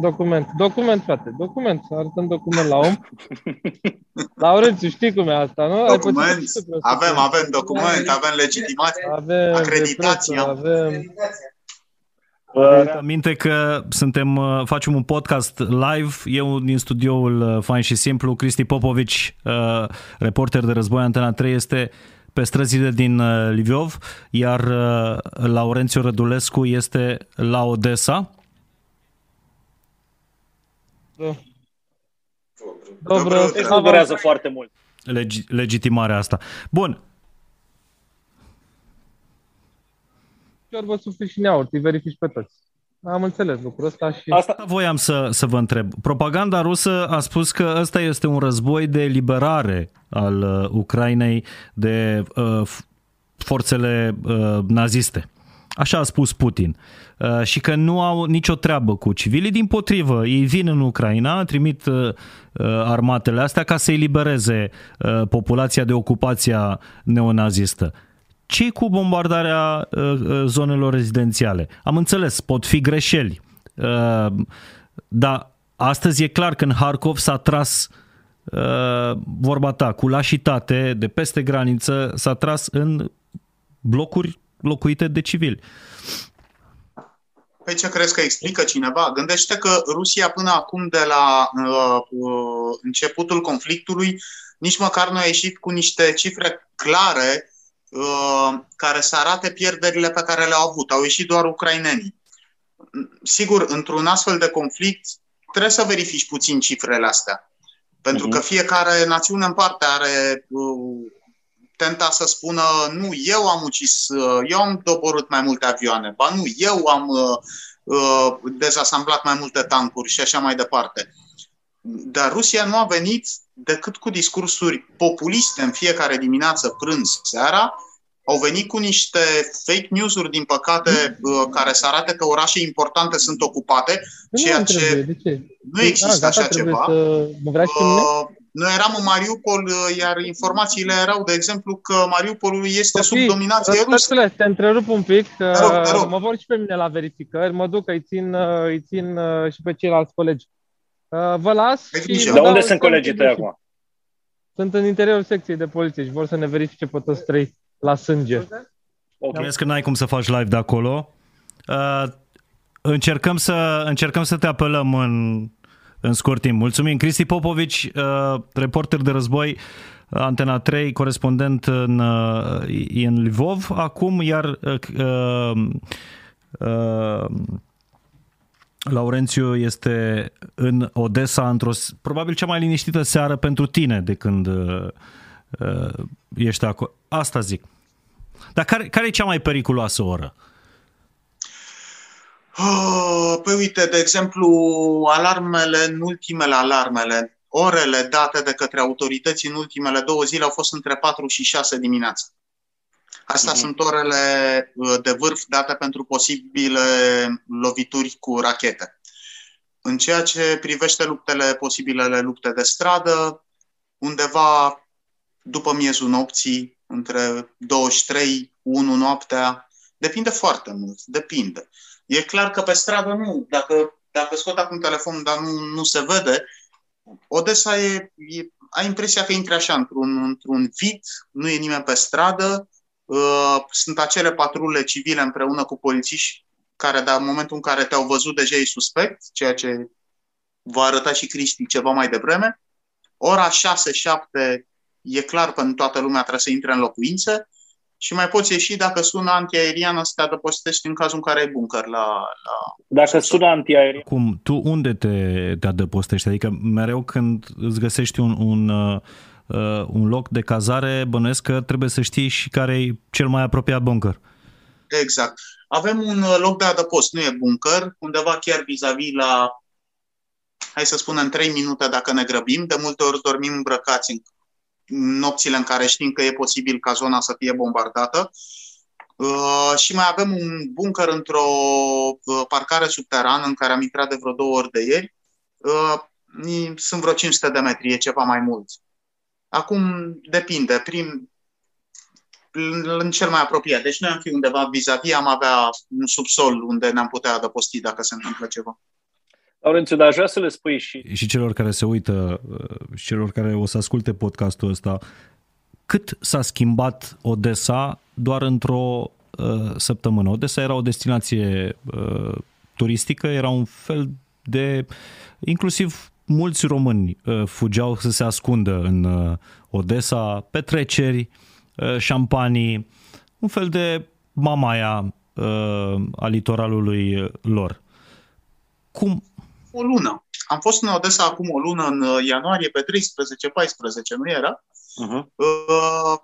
Document. Document, frate. Document. Arătăm document la om. Laurențiu, știi cum e asta, nu? Document. Avem, avem document, avem legitimație, avem acreditație. Avem... Aminte că suntem, uh, facem un podcast live, eu din studioul uh, Fain și Simplu, Cristi Popovici, uh, reporter de război Antena 3, este pe străzile din uh, Lviov, iar uh, Laurențiu Rădulescu este la Odessa. Da. Dobro, deci nu durează foarte mult. Legi- legitimarea asta. Bun. Chiar vă sufli și neaur, îi verifici pe toți. Am înțeles lucrul ăsta și... Asta voiam să, să vă întreb. Propaganda rusă a spus că ăsta este un război de liberare al uh, Ucrainei de uh, forțele uh, naziste. Așa a spus Putin. Uh, și că nu au nicio treabă cu civilii, din potrivă, ei vin în Ucraina, trimit uh, uh armatele astea ca să elibereze uh, populația de ocupația neonazistă ce cu bombardarea uh, uh, zonelor rezidențiale? Am înțeles, pot fi greșeli, uh, dar astăzi e clar că în Harkov s-a tras vorba ta, cu lașitate, de peste graniță, s-a tras în blocuri locuite de civili. Păi ce crezi că explică cineva? Gândește că Rusia până acum, de la uh, începutul conflictului, nici măcar nu a ieșit cu niște cifre clare Uh, care să arate pierderile pe care le-au avut. Au ieșit doar ucrainenii. sigur, într-un astfel de conflict trebuie să verifici puțin cifrele astea. Pentru uh-huh. că fiecare națiune în parte are uh, tenta să spună nu, eu am ucis, uh, eu am doborât mai multe avioane, ba nu, eu am uh, uh, dezasamblat mai multe tancuri și așa mai departe. Dar Rusia nu a venit decât cu discursuri populiste în fiecare dimineață, prânz, seara, au venit cu niște fake news-uri, din păcate, mm. care să arate că orașe importante sunt ocupate, nu ceea ce, de ce nu există A, gata, așa ceva. Să... Mă vrea și pe mine? Uh, noi eram în Mariupol, uh, iar informațiile erau, de exemplu, că Mariupolul este sub dominație rusă. Te întrerup un pic, Te rog, te uh, rog. mă vor și pe mine la verificări, mă duc, îi țin, uh, îi țin uh, și pe ceilalți colegi. Uh, Vă las Ai și grijă. vă De dau unde un sunt colegii tăi contribuție. acum? Sunt în interiorul secției de poliție și vor să ne verifice pe toți trei la sânge. Ok. Crezi că n-ai cum să faci live de acolo. Uh, încercăm, să, încercăm să te apelăm în, în scurt timp. Mulțumim. Cristi Popovici, uh, reporter de război, Antena 3, corespondent în, uh, e în Lvov acum, iar uh, uh, uh, Laurențiu este în Odessa într-o s- probabil cea mai liniștită seară pentru tine de când uh, uh, ești acolo. Asta zic. Dar care, care e cea mai periculoasă oră? Uh, Păi uite, de exemplu, alarmele, în ultimele alarmele, orele date de către autorități în ultimele două zile au fost între 4 și 6 dimineața. Astea Mhm. sunt orele uh, de vârf date pentru posibile lovituri cu rachete. În ceea ce privește luptele, posibilele lupte de stradă, undeva după miezul nopții, între 23, 1 noaptea, depinde foarte mult, depinde. E clar că pe stradă nu, dacă, dacă scot acum telefonul, dar nu, nu se vede, Odessa e, e, ai impresia că intri așa într-un, într-un vid, nu e nimeni pe stradă, uh, sunt acele patrule civile împreună cu polițiști care, dar în momentul în care te-au văzut, deja e suspect, ceea ce va arăta și Cristi ceva mai devreme. Ora 6-7 e clar pentru toată lumea trebuie să intre în locuințe și mai poți ieși dacă sună antiaeriană să te adăpostești în cazul în care ai bunker la, la Dacă sună antiaerian, Cum, tu unde te, te adăpostești? Adică mereu când îți găsești un, un, uh, uh, un loc de cazare, bănuiesc că trebuie să știi și care e cel mai apropiat bunker. Exact. Avem un uh, loc de adăpost, nu e bunker, undeva chiar vis-a-vis la, hai să spunem, 3 minute dacă ne grăbim. De multe ori dormim îmbrăcați în nopțile în care știm că e posibil ca zona să fie bombardată. Uh, și mai avem un bunker într-o uh, parcare subterană în care am intrat de vreo două ori de ieri. Uh, ni- sunt vreo 500 de metri, e ceva mai mult. Acum depinde. Prim, în în cel mai apropiat. Deci noi am fi undeva vis-a-vis, am avea un subsol unde ne-am putea adăposti dacă se întâmplă ceva. Laurențiu, dar aș vrea să le spui și Și celor care se uită uh, și celor care o să asculte podcastul ăsta, cât s-a schimbat Odessa doar într-o uh, săptămână? Odessa era o destinație uh, turistică, era un fel de... inclusiv mulți români uh, fugeau să se ascundă în uh, Odessa, petreceri, uh, șampanii, un fel de mamaia uh, a litoralului uh, lor. Cum, O lună. Am fost în Odessa acum o lună, în uh, ianuarie, pe 13-14, nu era? uh-huh. Uh,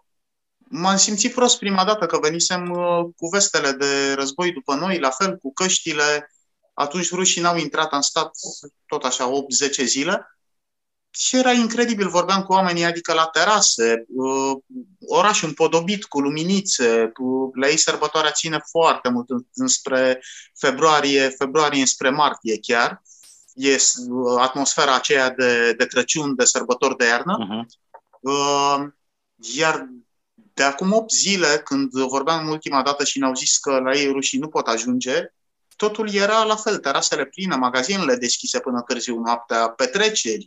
M-am simțit prost prima dată că venisem uh, cu vestele de război după noi, la fel cu căștile. Atunci rușii n-au intrat, am stat tot așa 8-10 zile și era incredibil, vorbeam cu oamenii, adică la terase, uh, oraș împodobit cu luminițe, cu, la ei sărbătoarea ține foarte mult în- înspre februarie, februarie înspre martie chiar. E uh, atmosfera aceea de, de Crăciun, de sărbători de iarnă. Uh-huh. Uh, iar de acum 8 zile, când vorbeam ultima dată și ne-au zis că la ei rușii nu pot ajunge, totul era la fel, terasele pline, magazinele deschise până târziu noaptea, petreceri.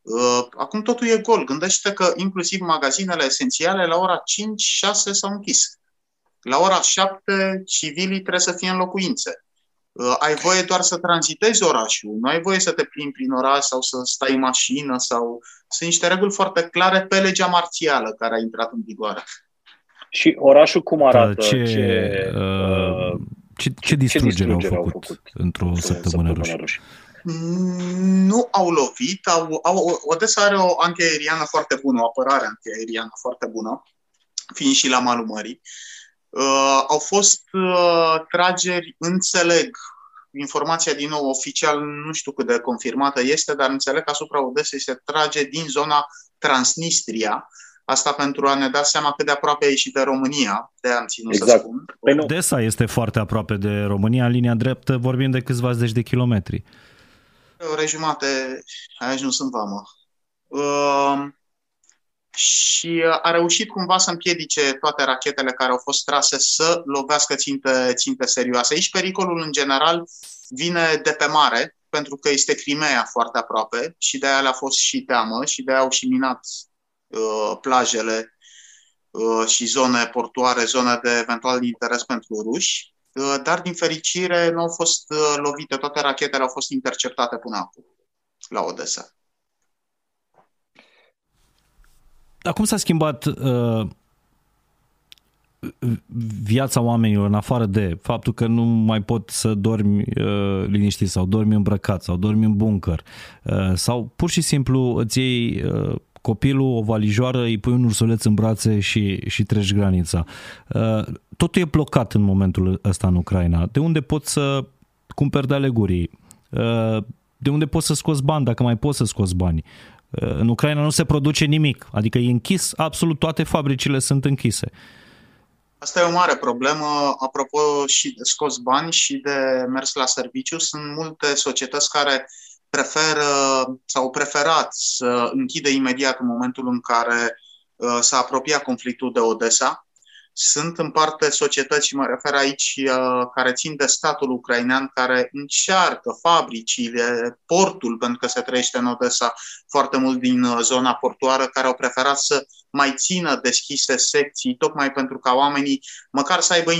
Uh, Acum totul e gol. Gândește că inclusiv magazinele esențiale la ora 5-6 s-au închis. La ora 7 civilii trebuie să fie în locuințe. Uh, Ai voie doar să tranzitezi orașul, nu ai voie să te plimbi prin oraș sau să stai în mașină sau... Sunt niște reguli foarte clare pe legea marțială care a intrat în vigoare. Și orașul cum arată? ce, ce, uh, Ce, ce, distrugere, au, făcut au făcut într-o săptămână, săptămână ruși? Nu au lovit. Au, au, Odessa are o antiaeriană foarte bună, o apărare antiaeriană foarte bună, fiind și la malul mării. Uh, au fost uh, trageri, înțeleg, informația din nou oficial, nu știu cât de confirmată este, dar înțeleg că asupra Odesei se trage din zona Transnistria, Asta pentru a ne da seama cât de aproape e și de România. De am ținut exact. să spun. Păi Odessa este foarte aproape de România, în linia dreaptă vorbim de câțiva zeci de kilometri. O ore jumate ai ajuns în vamă. Uh, și a reușit cumva să împiedice toate rachetele care au fost trase să lovească ținte, ținte serioase. Aici pericolul în general vine de pe mare, pentru că este Crimea foarte aproape și de aia le-a fost și teamă și de aia au și minat uh, plajele uh, și zone portoare, zone de eventual interes pentru ruși, uh, dar din fericire nu au fost uh, lovite, toate rachetele au fost interceptate până acum la Odessa. Dar cum s-a schimbat uh, viața oamenilor în afară de faptul că nu mai pot să dormi uh, liniștit sau dormi îmbrăcat sau dormi în bunker uh, sau pur și simplu îți iei uh, copilul, o valijoară, îi pui un ursuleț în brațe și, și treci granița. Uh, totul e blocat în momentul ăsta în Ucraina. De unde poți să cumperi de alegurii? Uh, de unde poți să scoți bani, dacă mai poți să scoți bani? Uh, în Ucraina nu se produce nimic, adică e închis, absolut toate fabricile sunt închise. Asta e o mare problemă. Apropo și de scos bani și de mers la serviciu, sunt multe societăți care preferă sau preferat să închide imediat în momentul în care uh, s-a apropiat conflictul de Odessa sunt în parte societăți, și mă refer aici, uh, care țin de statul ucrainean, care încearcă fabricile, portul, pentru că se trăiește în Odessa foarte mult din uh, zona portoară, care au preferat să mai țină deschise secții, tocmai pentru ca oamenii măcar să aibă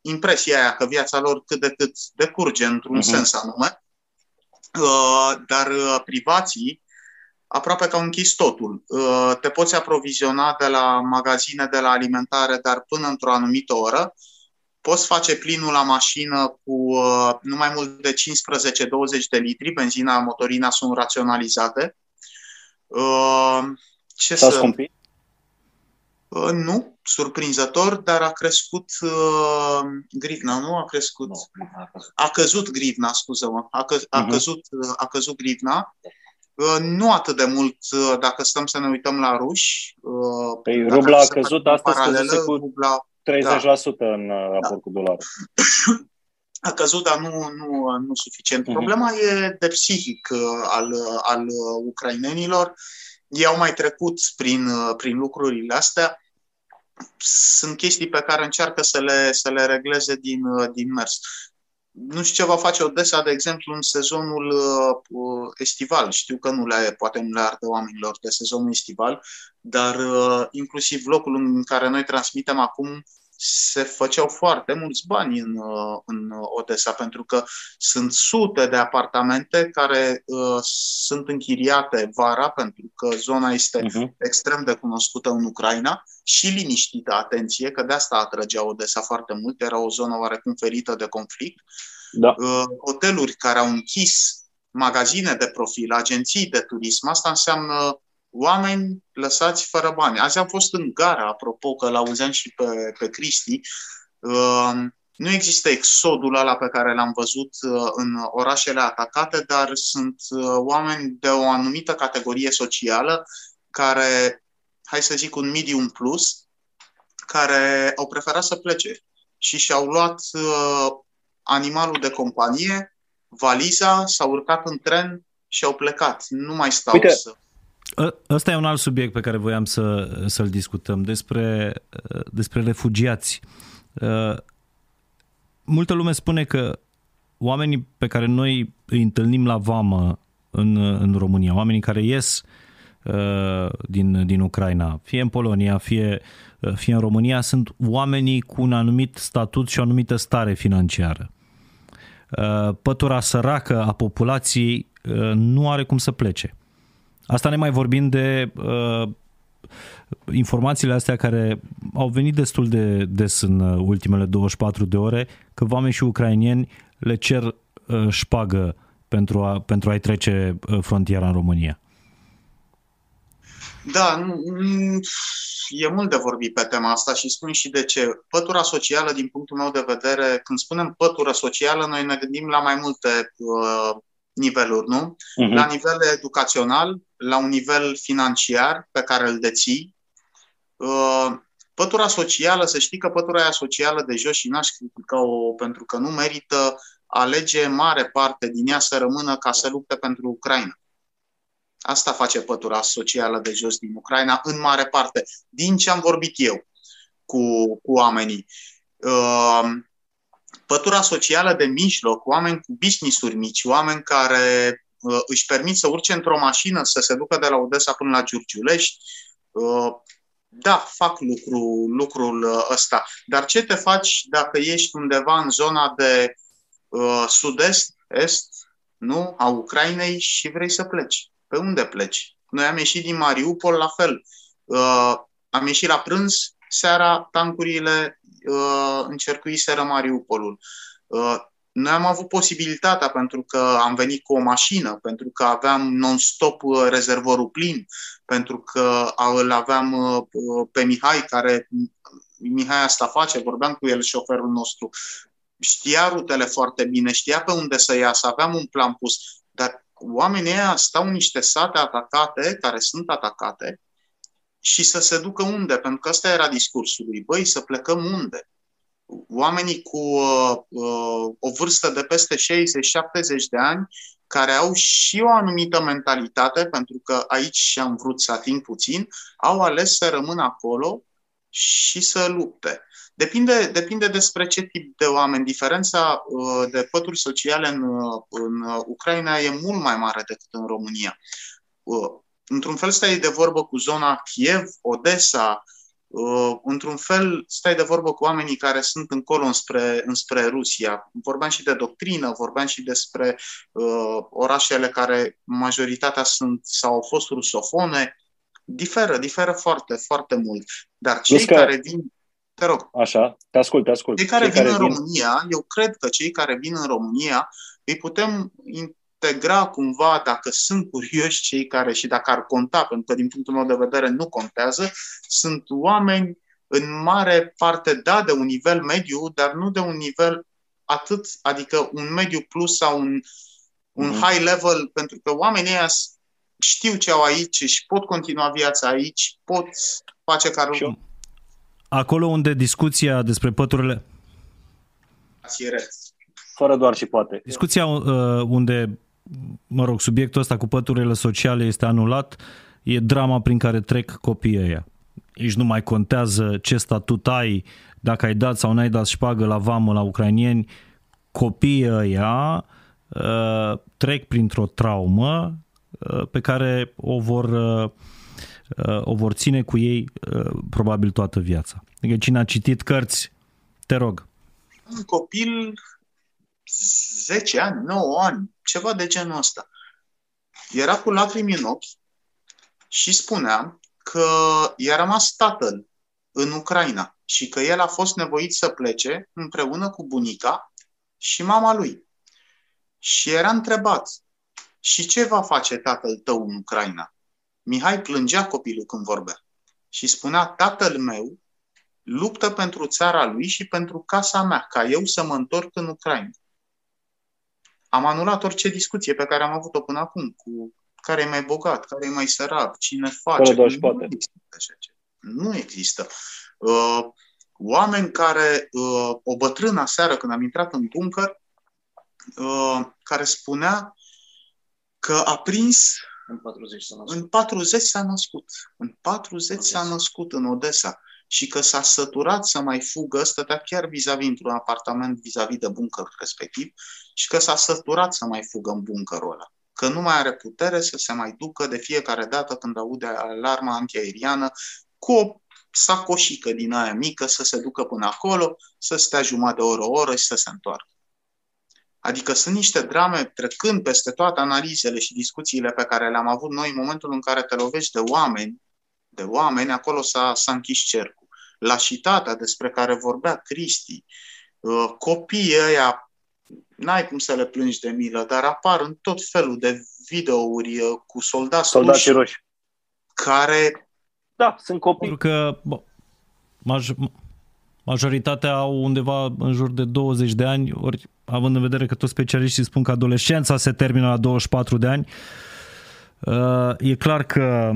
impresia aia că viața lor cât de cât decurge într-un uh-huh. sens anume. Uh, dar privații aproape că au închis totul. Uh, te poți aproviziona de la magazine, de la alimentare, dar până într-o anumită oră. Poți face plinul la mașină cu uh, nu mai mult de 15-20 de litri, benzina, motorina sunt raționalizate. Uh, ce S-a să... scumpit? Nu, surprinzător, dar a crescut uh, grivna, nu a crescut. No, a căzut grivna, scuză-mă. A, că, a, uh-huh. căzut, a căzut grivna. Uh, nu atât de mult uh, dacă stăm să ne uităm la ruși. Uh, păi rubla a căzut astăzi paralelă, cu rubla, 30% da. în raport da. cu dolarul. A căzut, dar nu, nu, nu suficient. Uh-huh. Problema e de psihic al, al ucrainenilor. Ei au mai trecut prin, prin lucrurile astea. Sunt chestii pe care încearcă să le, să le regleze din, din mers nu știu ce va face Odessa, de exemplu, în sezonul uh, estival. Știu că nu le, poate nu le arde oamenilor de sezonul estival, dar uh, inclusiv locul în care noi transmitem acum se făceau foarte mulți bani în, uh, în Odessa, pentru că sunt sute de apartamente care uh, sunt închiriate vara, pentru că zona este uh-huh. extrem de cunoscută în Ucraina și liniștită, atenție, că de asta atrăgea Odessa foarte mult, era o zonă oarecum ferită de conflict. Da. Uh, hoteluri care au închis magazine de profil, agenții de turism, asta înseamnă oameni lăsați fără bani. Azi am fost în gara, apropo că l-auzeam și pe, pe Cristi. Uh, nu există exodul ăla pe care l-am văzut uh, în orașele atacate, dar sunt oameni de o anumită categorie socială care hai să zic, un medium plus, care au preferat să plece și și-au luat uh, animalul de companie, valiza, s-au urcat în tren și au plecat. Nu mai stau Uite. să... Ăsta e un alt subiect pe care voiam să, să-l discutăm, despre, despre refugiați. Uh, multă lume spune că oamenii pe care noi îi întâlnim la vamă în, în România, oamenii care ies uh, Uh, din, din Ucraina, fie în Polonia, fie, uh, fie în România, sunt oamenii cu un anumit statut și o anumită stare financiară. Uh, pătura săracă a populației nu are cum să plece. Asta ne mai vorbim de informațiile astea care au venit destul de des în ultimele 24 de ore, că vame și ucrainieni le cer uh, șpagă pentru, a, pentru a-i trece uh, frontiera în România. Da, nu, e mult de vorbit pe tema asta și spun și de ce. Pătura socială, din punctul meu de vedere, când spunem pătură socială, noi ne gândim la mai multe uh, niveluri, nu? Uh-huh. La nivel educațional, la un nivel financiar pe care îl deții. Uh, pătura socială, să știi că pătura aia socială de jos și n-aș critica-o pentru că nu merită, alege mare parte din ea să rămână ca să lupte pentru Ucraina. Asta face pătura socială de jos din Ucraina, în mare parte, din ce am vorbit eu cu, cu oamenii. Uh, pătura socială de mijloc, oameni cu business-uri mici, oameni care uh, își permit să urce într-o mașină, să se ducă de la Odessa până la Giurgiulești, uh, da, fac lucru, lucrul ăsta. Dar ce te faci dacă ești undeva în zona de uh, sud-est, est, nu, a Ucrainei și vrei să pleci? Pe unde pleci? Noi am ieșit din Mariupol la fel. Uh, am ieșit la prânz, seara tancurile uh, încercuiseră Mariupolul. Uh, noi am avut posibilitatea pentru că am venit cu o mașină, pentru că aveam non-stop uh, rezervorul plin, pentru că îl aveam uh, pe Mihai, care Mihai asta face, vorbeam cu el, șoferul nostru, știa rutele foarte bine, știa pe unde să iasă, aveam un plan pus, dar oamenii ăia stau în niște sate atacate, care sunt atacate, și să se ducă unde? Pentru că ăsta era discursul lui. Băi, să plecăm unde? Oamenii cu uh, uh, o vârstă de peste 60-70 de ani, care au și o anumită mentalitate, pentru că aici am vrut să ating puțin, au ales să rămână acolo și să lupte. Depinde, depinde despre ce tip de oameni. Diferența uh, de pături sociale în, uh, în Ucraina e mult mai mare decât în România. Uh, într-un fel stai de vorbă cu zona Kiev, Odessa, într-un fel stai de vorbă cu oamenii care sunt încolo înspre, înspre Rusia. Vorbeam și de doctrină, vorbeam și despre uh, orașele care majoritatea sunt sau au fost rusofone. Diferă, diferă foarte, foarte mult. Dar cei Plus care vin te rog. Așa, te ascult, te ascult. Cei care cei vin care în vin... România, eu cred că cei care vin în România îi putem integra cumva, dacă sunt curioși cei care și dacă ar conta, pentru că din punctul meu de vedere nu contează, sunt oameni în mare parte, da, de un nivel mediu, dar nu de un nivel atât, adică un mediu plus sau un, un mm-hmm. high level, pentru că oamenii ăia știu ce au aici și pot continua viața aici, pot face carul acolo unde discuția despre păturile... Fără doar și poate. Discuția uh, unde, mă rog, subiectul ăsta cu păturile sociale este anulat, e drama prin care trec copiii ăia. Nici nu mai contează ce statut ai, dacă ai dat sau n-ai dat șpagă la vamă la ucrainieni, copiii ăia uh, trec printr-o traumă uh, pe care o vor uh, Uh, o vor ține cu ei uh, probabil toată viața. Adică cine a citit cărți, te rog. Un copil 10 ani, 9 ani, ceva de genul ăsta. Era cu lacrimi în ochi și spunea că i-a rămas tatăl în Ucraina și că el a fost nevoit să plece împreună cu bunica și mama lui. Și era întrebat, și ce va face tatăl tău în Ucraina? Mihai plângea copilul când vorbea și spunea, tatăl meu luptă pentru țara lui și pentru casa mea, ca eu să mă întorc în Ucraina. Am anulat orice discuție pe care am avut-o până acum cu care e mai bogat, care e mai sărac, cine face. Nu există așa ceva. Nu există. Uh, oameni care, uh, o bătrână seară când am intrat în bunker, uh, care spunea că a prins în 40 s-a născut. În 40 s-a născut. În 40 s-a născut în Odessa. Și că s-a săturat să mai fugă, stătea chiar vis-a-vis într-un apartament vis-a-vis de bunker respectiv, și că s-a săturat să mai fugă în bunkerul ăla. Că nu mai are putere să se mai ducă de fiecare dată când aude alarma antiaeriană cu o sacoșică din aia mică să se ducă până acolo, să stea jumătate de oră, o oră și să se întoarcă. Adică sunt niște drame trecând peste toate analizele și discuțiile pe care le-am avut noi în momentul în care te lovești de oameni, de oameni, acolo s-a, s-a închis cercul. Lașitatea despre care vorbea Cristi, uh, copiii ăia, n-ai cum să le plângi de milă, dar apar în tot felul de videouri uh, cu soldați, soldați roși, roși care... Da, sunt copii. Pentru că bă, maj- majoritatea au undeva în jur de 20 de ani, ori având în vedere că toți specialiștii spun că adolescența se termină la 24 de ani, uh, e clar că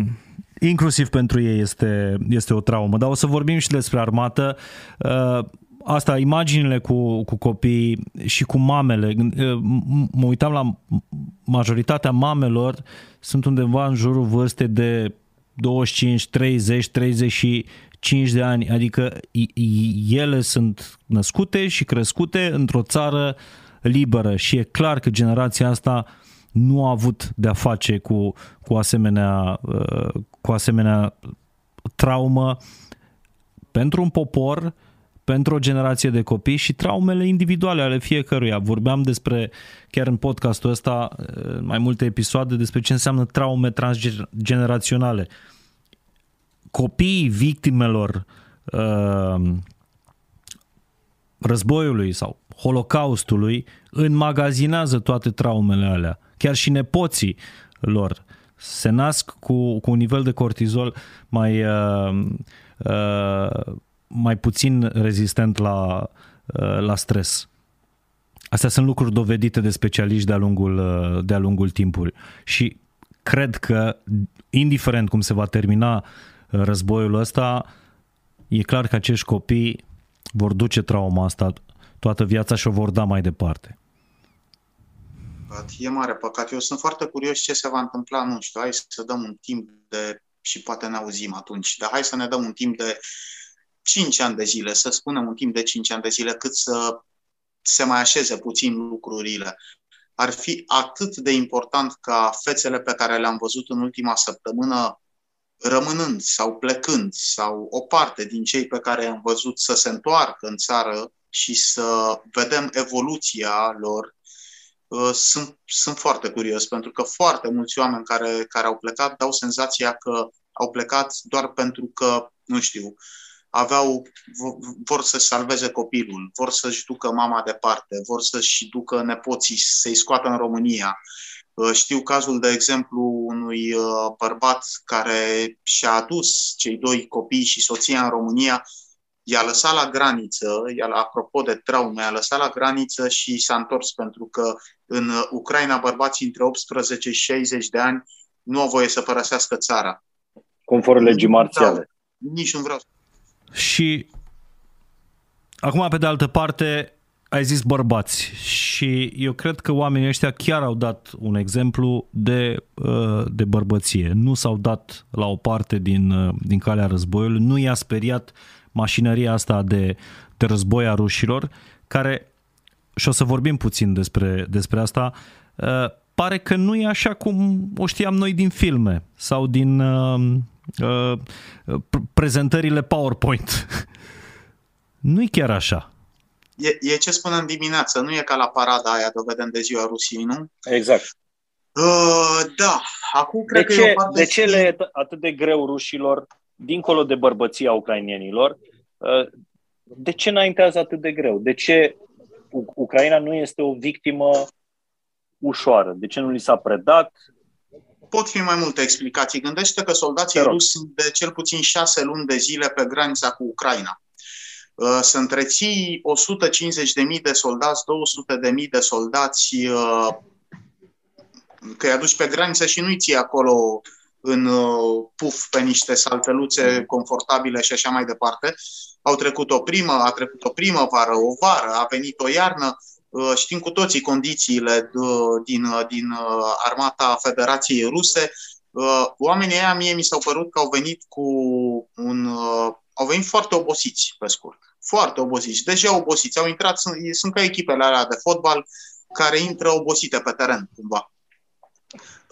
inclusiv pentru ei este, este o traumă. Dar o să vorbim și despre armată. Uh, asta, imaginile cu, cu copii și cu mamele. Uh, mă uitam la majoritatea mamelor sunt undeva în jurul vârstei de 25, 30, 35 de ani, adică ele sunt născute și crescute într-o țară liberă și e clar că generația asta nu a avut de-a face cu, cu, asemenea, uh, cu asemenea traumă pentru un popor, pentru o generație de copii și traumele individuale ale fiecăruia. Vorbeam despre, chiar în podcastul ăsta, în mai multe episoade, despre ce înseamnă traume transgeneraționale. Copiii victimelor uh, războiului sau holocaustului înmagazinează toate traumele alea. Chiar și nepoții lor se nasc cu, cu un nivel de cortizol mai, uh, uh, mai puțin rezistent la, uh, la stres. Astea sunt lucruri dovedite de specialiști de-a lungul, uh, de-a lungul timpului. Și cred că, indiferent cum se va termina uh, războiul ăsta, e clar că acești copii vor duce trauma asta toată viața și o vor da mai departe. E mare păcat. Eu sunt foarte curios ce se va întâmpla, nu știu, hai să dăm un timp de, și poate ne auzim atunci, dar hai să ne dăm un timp de 5 ani de zile, să spunem un timp de 5 ani de zile, cât să se mai așeze puțin lucrurile. Ar fi atât de important ca fețele pe care le-am văzut în ultima săptămână rămânând sau plecând sau o parte din cei pe care am văzut să se întoarcă în țară și să vedem evoluția lor, uh, sunt, sunt foarte curios, pentru că foarte mulți oameni care, care au plecat dau senzația că au plecat doar pentru că, nu știu, aveau, vor să salveze copilul, vor să-și ducă mama departe, vor să-și ducă nepoții, să-i scoată în România. Uh, știu cazul, de exemplu, unui uh, bărbat care și-a adus cei doi copii și soția în România, i-a lăsat la graniță, i-a, apropo de traume, i-a lăsat la graniță și s-a întors pentru că în Ucraina bărbații între 18 și 60 de ani nu au voie să părăsească țara. Conform legii marțiale. Nici nu vreau. Și acum, pe de altă parte, ai zis bărbați și eu cred că oamenii ăștia chiar au dat un exemplu de, uh, de bărbăție. Nu s-au dat la o parte din, uh, din calea războiului, nu i-a speriat mașinăria asta de, de război a rușilor, care, și o să vorbim puțin despre, despre asta, uh, pare că nu e așa cum o știam noi din filme sau din prezentările PowerPoint. nu e chiar așa. E, e ce spunem dimineață, nu e ca la parada aia de vedem de ziua Rusiei, nu? Exact. Uh, da, acum cred de că ce, e o parte De ce le e atât de greu rușilor, dincolo de bărbăția ucrainienilor, uh, de ce înaintează atât de greu? De ce Ucraina nu este o victimă ușoară? De ce nu li s-a predat? Pot fi mai multe explicații. Gândește că soldații rusi sunt de cel puțin șase luni de zile pe granița cu Ucraina. Uh, să întreții 150.000 de soldați, 200.000 de soldați, uh, că îi aduci pe graniță și nu-i ții acolo în uh, puf pe niște salteluțe confortabile și așa mai departe. Au trecut o primă, a trecut o primăvară, o vară, a venit o iarnă. Știm cu toții condițiile din, din armata Federației Ruse. Oamenii ăia mie mi s-au părut că au venit cu un au venit foarte obosiți, pe scurt. Foarte obosiți. Deja obosiți. Au intrat, sunt, sunt ca echipele alea de fotbal care intră obosite pe teren, cumva.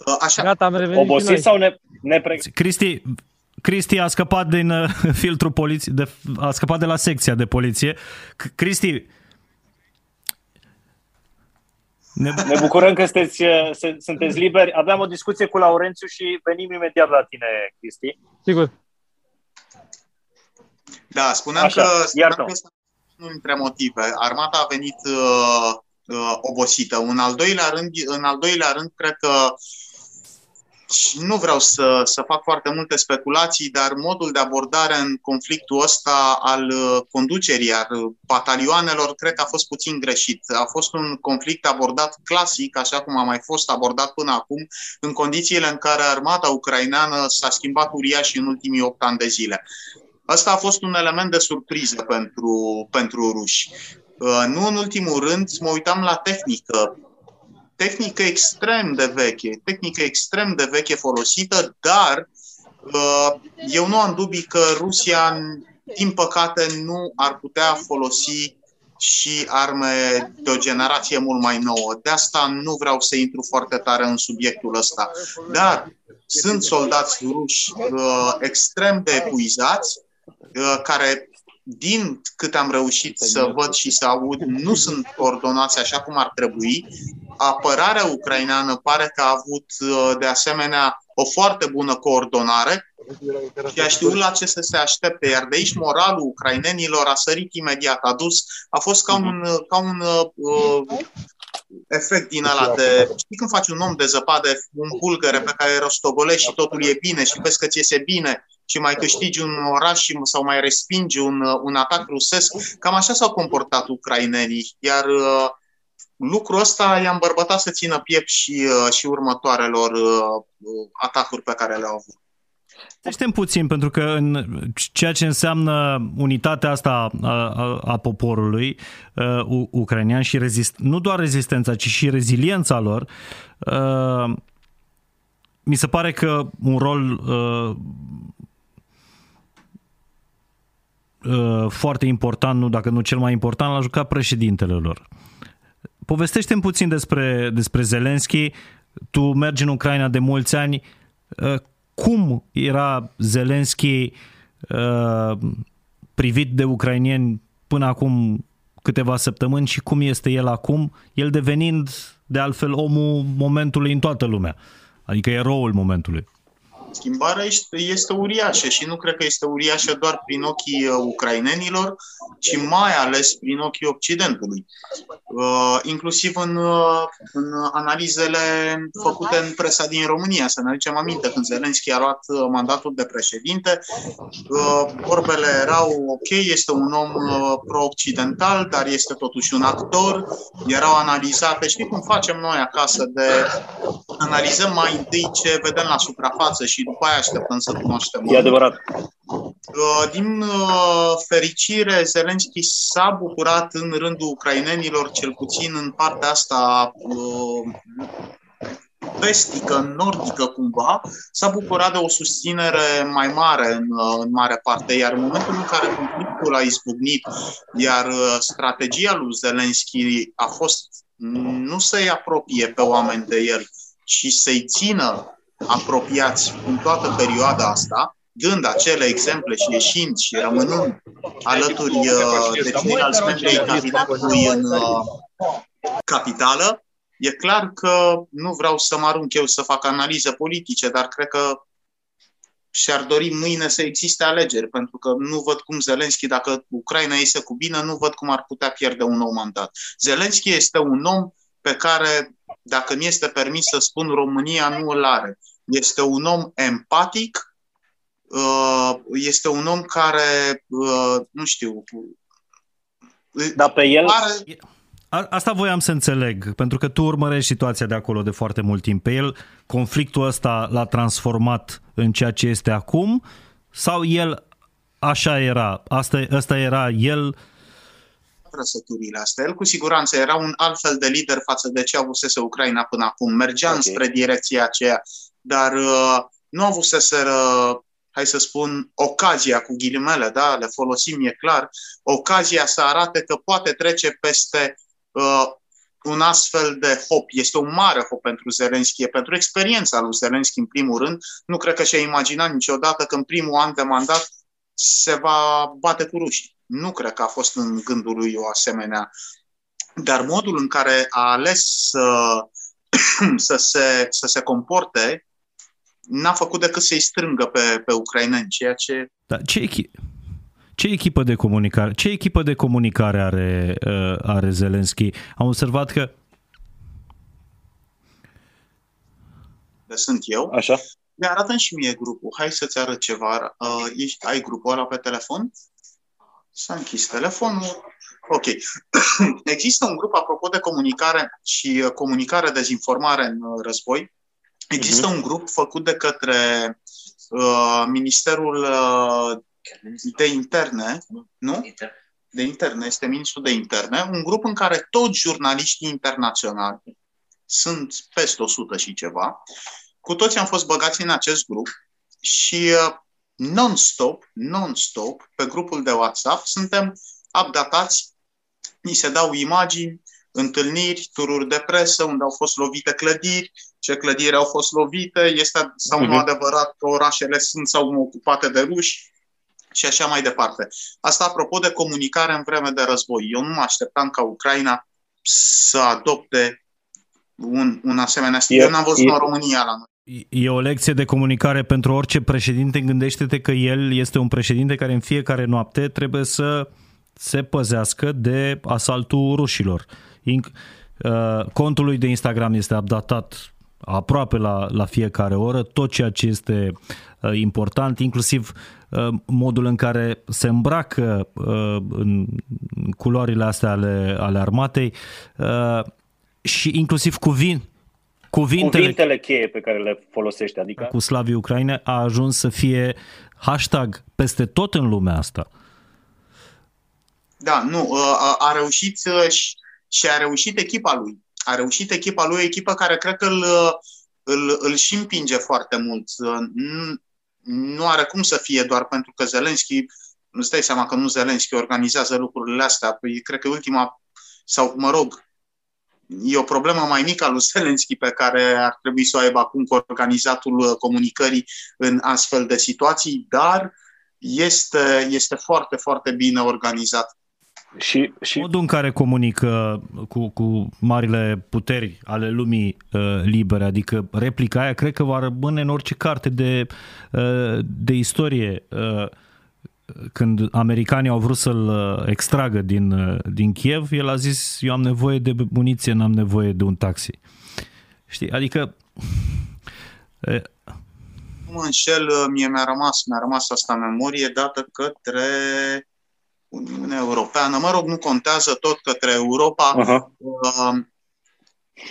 Uh, așa. Gata, am revenit Obosiți sau ne, nepregătiți? Cristi, Cristi a scăpat din uh, filtrul poliție, de, a scăpat de la secția de poliție. Cristi, ne... ne bucurăm că sunteți, sunteți liberi. Aveam o discuție cu Laurențiu și venim imediat la tine, Cristi. Sigur. Da, spuneam Așa, că, spuneam că unul dintre motive. Armata a venit uh, uh, obosită. Un al doilea rând, în al doilea rând, cred că și nu vreau să, să fac foarte multe speculații, dar modul de abordare în conflictul ăsta al uh, conducerii, al batalioanelor, cred că a fost puțin greșit. A fost un conflict abordat clasic, așa cum a mai fost abordat până acum, în condițiile în care armata ucraineană s-a schimbat uriaș în ultimii 8 ani de zile. Asta a fost un element de surpriză pentru, pentru ruși. Uh, nu în ultimul rând, mă uitam la tehnică. Tehnică extrem de veche, tehnică extrem de veche folosită, dar uh, eu nu am dubii că Rusia, din păcate, nu ar putea folosi și arme de o generație mult mai nouă. De asta nu vreau să intru foarte tare în subiectul ăsta. Dar sunt soldați ruși uh, extrem de epuizați, Uh, care, din cât am reușit să văd și să aud, nu sunt coordonați așa cum ar trebui. Apărarea ucraineană pare că a avut, uh, de asemenea, o foarte bună coordonare și a știut la ce să se aștepte, iar de aici moralul ucrainenilor a sărit imediat, a dus, a fost ca un, ca un uh, efect din ala de... Știi când faci un om de zăpadă, un bulgăre pe care rostogolești și totul e bine și vezi că ți iese bine și mai câștigi un oraș sau mai respingi un, un atac rusesc. Cam așa s-au comportat ucrainenii. Iar uh, lucrul ăsta i-a îmbărbătat să țină piept și, uh, și următoarelor uh, atacuri pe care le-au avut. Știm puțin, pentru că în ceea ce înseamnă unitatea asta a, a, a poporului uh, ucrainean și rezist, nu doar rezistența, ci și reziliența lor, uh, mi se pare că un rol uh, uh, foarte important, nu dacă nu cel mai important, l-a jucat președintele lor. Povestește-mi puțin despre, despre Zelenski. Tu mergi în Ucraina de mulți ani. Uh, cum era Zelenski uh, privit de ucrainieni până acum câteva săptămâni și cum este el acum, el devenind de altfel omul momentului în toată lumea, adică eroul momentului. Schimbarea este uriașă și nu cred că este uriașă doar prin ochii uh, ucrainenilor, ci mai ales prin ochii Occidentului. Uh, inclusiv în, uh, în analizele făcute în presa din România. Să ne aducem aminte, când Zelenski a luat mandatul de președinte, vorbele erau ok, este un om pro-occidental, dar este totuși un actor. Erau analizate, știi cum facem noi acasă, de analizăm mai întâi ce vedem la suprafață și și după aia așteptăm să cunoaștem. E adevărat. Uh, din uh, fericire, Zelenski s-a bucurat în rândul ucrainenilor, cel puțin în partea asta uh, vestică, nordică cumva, s-a bucurat de o susținere mai mare în, în mare parte, iar în momentul în care conflictul a izbucnit, iar strategia lui Zelenski a fost nu să-i apropie pe oameni de el, ci să-i țină apropiați în toată perioada asta, dând acele exemple și ieșind și rămânând alături uh, de ceilalți membri ai cabinetului în uh, capitală, e clar că nu vreau să mă arunc eu să fac analize politice, dar cred că și-ar dori mâine să existe alegeri, pentru că nu văd cum Zelenski, dacă Ucraina iese cu bine, nu văd cum ar putea pierde un nou mandat. Zelenski este un om pe care, dacă mi este permis să spun, România nu îl are. Este un om empatic, uh, este un om care, uh, nu știu, dar pe el... Asta voiam să înțeleg, pentru că tu urmărești situația de acolo de foarte mult timp. Pe el, conflictul ăsta l-a transformat în ceea ce este acum sau el așa era? Asta, asta era el trăsăturile astea. El cu siguranță era un alt fel de lider față de ce avusese Ucraina până acum. Mergea okay. spre direcția aceea dar uh, nu avuseseră, hai să spun, ocazia cu ghilimele, da, le folosim, e clar, ocazia să arate că poate trece peste uh, un astfel de hop. Este un mare hop pentru Zelenski, pentru experiența lui Zelenski în primul rând. Nu cred că și-a imaginat niciodată că în primul an de mandat se va bate cu rușii. Nu cred că a fost în gândul lui o asemenea. Dar modul în care a ales să, să, se, să se comporte n-a făcut decât să-i strângă pe, pe ucraineni, ceea ce... Da, ce, Ce echipă de comunicare, ce echipă de comunicare are, uh, are Zelenski? Am observat că de sunt eu. Așa. Mi arată și mie grupul. Hai să-ți arăt ceva. Uh, ești, ai grupul ăla pe telefon? S-a închis telefonul. Ok. Există un grup, apropo de comunicare și uh, comunicare, dezinformare în uh, război. Există uh-huh. un grup făcut de către uh, Ministerul uh, de Interne, nu? De Interne, este Ministrul de Interne, un grup în care toți jurnaliștii internaționali, sunt peste 100 și ceva, cu toți am fost băgați în acest grup și uh, non-stop, non-stop, pe grupul de WhatsApp, suntem updatați, ni se dau imagini, întâlniri, tururi de presă, unde au fost lovite clădiri, ce clădiri au fost lovite, este sau nu mhm. adevărat că orașele sunt sau nu ocupate de ruși și așa mai departe. Asta apropo de comunicare în vreme de război. Eu nu mă așteptam ca Ucraina să adopte un, un asemenea stil. Eu n-am văzut e, în România la noi. E o lecție de comunicare pentru orice președinte. Gândește-te că el este un președinte care în fiecare noapte trebuie să se păzească de asaltul rușilor. Uh, contul lui de Instagram este updatat aproape la, la fiecare oră, tot ceea ce este uh, important, inclusiv uh, modul în care se îmbracă în culorile astea ale, ale armatei și inclusiv cuvin, cuvintele, cuvintele cheie pe care le folosește. Adică... Cu slavii Ucraine a ajuns să fie hashtag peste tot în lumea asta. Da, nu, uh, a reușit uh, și a reușit echipa lui. A reușit echipa lui, o echipă care cred că îl, uh, îl, îl și împinge foarte mult. Nu are cum să fie doar pentru că Zelenski, nu stai seama că nu Zelenski organizează lucrurile astea. Păi, cred că ultima, sau mă rog, e o problemă mai mică a lui Zelenski pe care ar trebui să o aibă acum cu organizatul comunicării în astfel de situații, dar este, este foarte, foarte bine organizat. Și, și... Modul în care comunică cu, cu marile puteri ale lumii uh, libere, adică replica aia, cred că va rămâne în orice carte de, uh, de istorie. Uh, când americanii au vrut să-l uh, extragă din, uh, din Kiev, el a zis, eu am nevoie de muniție, n-am nevoie de un taxi. Știi? Adică... Nu mă înșel, uh, mie mi-a rămas, mi-a rămas asta în memorie dată către Uniunea Europeană, mă rog, nu contează tot către Europa. Uh-huh. Uh,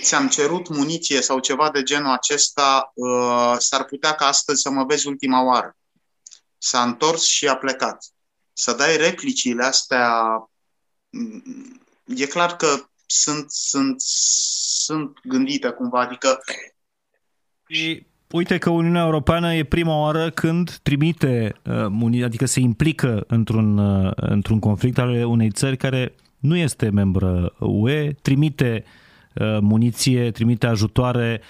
ți-am cerut muniție sau ceva de genul acesta, uh, s-ar putea ca astăzi să mă vezi ultima oară s-a întors și a plecat. Să dai replicile astea, e clar că sunt, sunt, sunt gândite cumva, adică... Și uite că Uniunea Europeană e prima oară când trimite, uh, adică se implică într-un, uh, într-un conflict al unei țări care nu este membră UE, trimite uh, muniție, trimite ajutoare,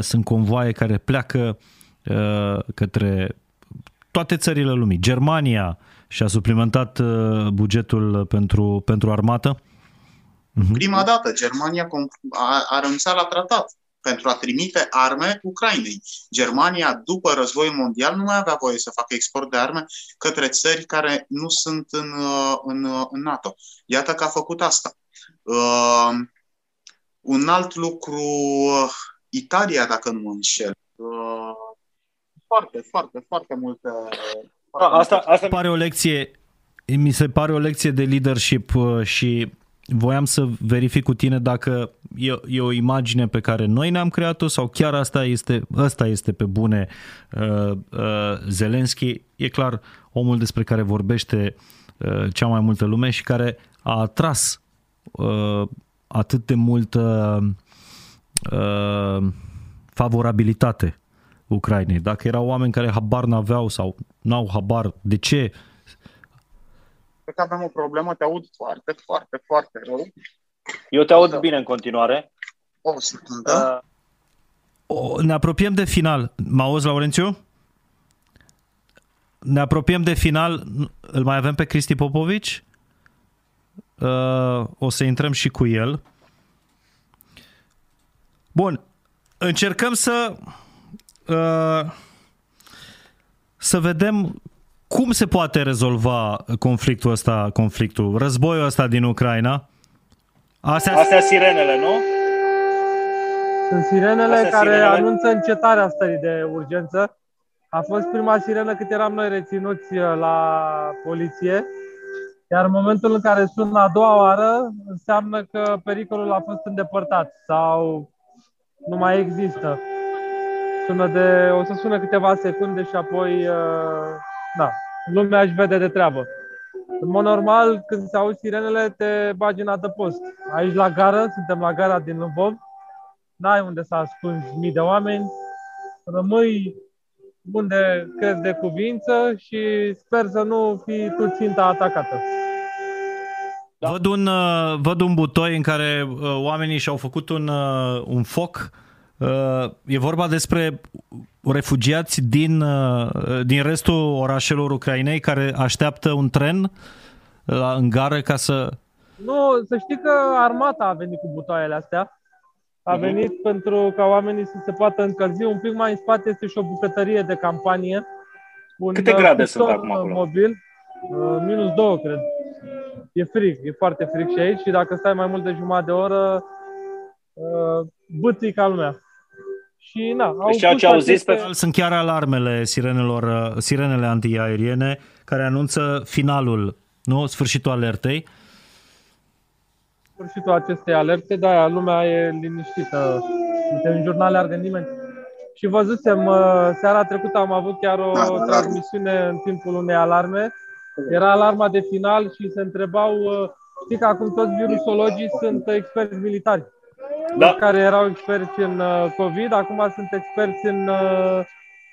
sunt convoaie care pleacă către toate țările lumii. Germania și-a suplimentat uh, bugetul pentru, pentru armată. Uh-huh. Prima dată, Germania a, a renunțat la tratat pentru a trimite arme Ucrainei. Germania, după războiul mondial, nu mai avea voie să facă export de arme către țări care nu sunt în, uh, în, uh, în NATO. Iată că a făcut asta. Uh, un alt lucru, Italia, dacă nu mă înșel, uh, foarte, foarte, foarte multe... Foarte asta, multe. asta pare o lecție, mi se pare o lecție de leadership uh, și voiam să verific cu tine dacă e, e o imagine pe care noi ne-am creat-o sau chiar asta este, asta este pe bune uh, uh, Zelenski. E clar omul despre care vorbește uh, cea mai multă lume și care a atras uh, atât de multă uh, favorabilitate Ucrainei. Dacă erau oameni care habar n-aveau sau n-au habar, de ce? Cred că avem o problemă, te aud foarte, foarte, foarte rău. Eu te aud bine în continuare. O secundă. Uh, ne apropiem de final. Mă auzi, Laurențiu? Ne apropiem de final. Îl mai avem pe Cristi Popovici? Uh, o să intrăm și cu el. Bun. Încercăm să Uh, să vedem cum se poate rezolva conflictul ăsta, conflictul, războiul ăsta din Ucraina? Astea, Astea sirenele, nu? Sunt sirenele Astea care sirenele? anunță încetarea stării de urgență. A fost prima sirenă cât eram noi reținuți uh, la poliție, iar în momentul în care sună a doua oară, înseamnă că pericolul a fost îndepărtat sau nu mai există. Sună de, o să sună câteva secunde și apoi, uh, da, lumea își vede de treabă. În mod normal, când se auzi sirenele, te bagi în adăpost. Aici la gară, suntem la gara din Lvov, n-ai unde să ascunzi mii de oameni, rămâi unde crezi de cuvință și sper să nu fii tu ținta atacată. Da. Văd, un, uh, văd un butoi în care uh, oamenii și-au făcut un, uh, un foc. E vorba despre refugiați din, din restul orașelor Ucrainei care așteaptă un tren la, în gară ca să... Nu, să știi că armata a venit cu butoaiele astea. A mhm. venit uh-huh. pentru ca oamenii să se poată încălzi. Un pic mai în spate este și o bucătărie de campanie. Un Câte grade sunt acum acolo? Mobil, minus două, cred. E frig, e foarte frig și aici și dacă stai mai mult de jumătate de oră, bâții ca lumea. Și na, au deci ce au zis pe... Sunt chiar alarmele sirenelor, sirenele antiaeriene care anunță finalul, nu? Sfârșitul alertei. Sfârșitul acestei alerte, da, lumea e liniștită. Suntem în jurnal larg nimeni. Și văzusem, seara trecută am avut chiar o da, transmisiune în timpul unei alarme. Era alarma de final și se întrebau, știi că acum toți virusologii sunt experți militari da. care erau experți în uh, COVID, acum sunt experți în uh,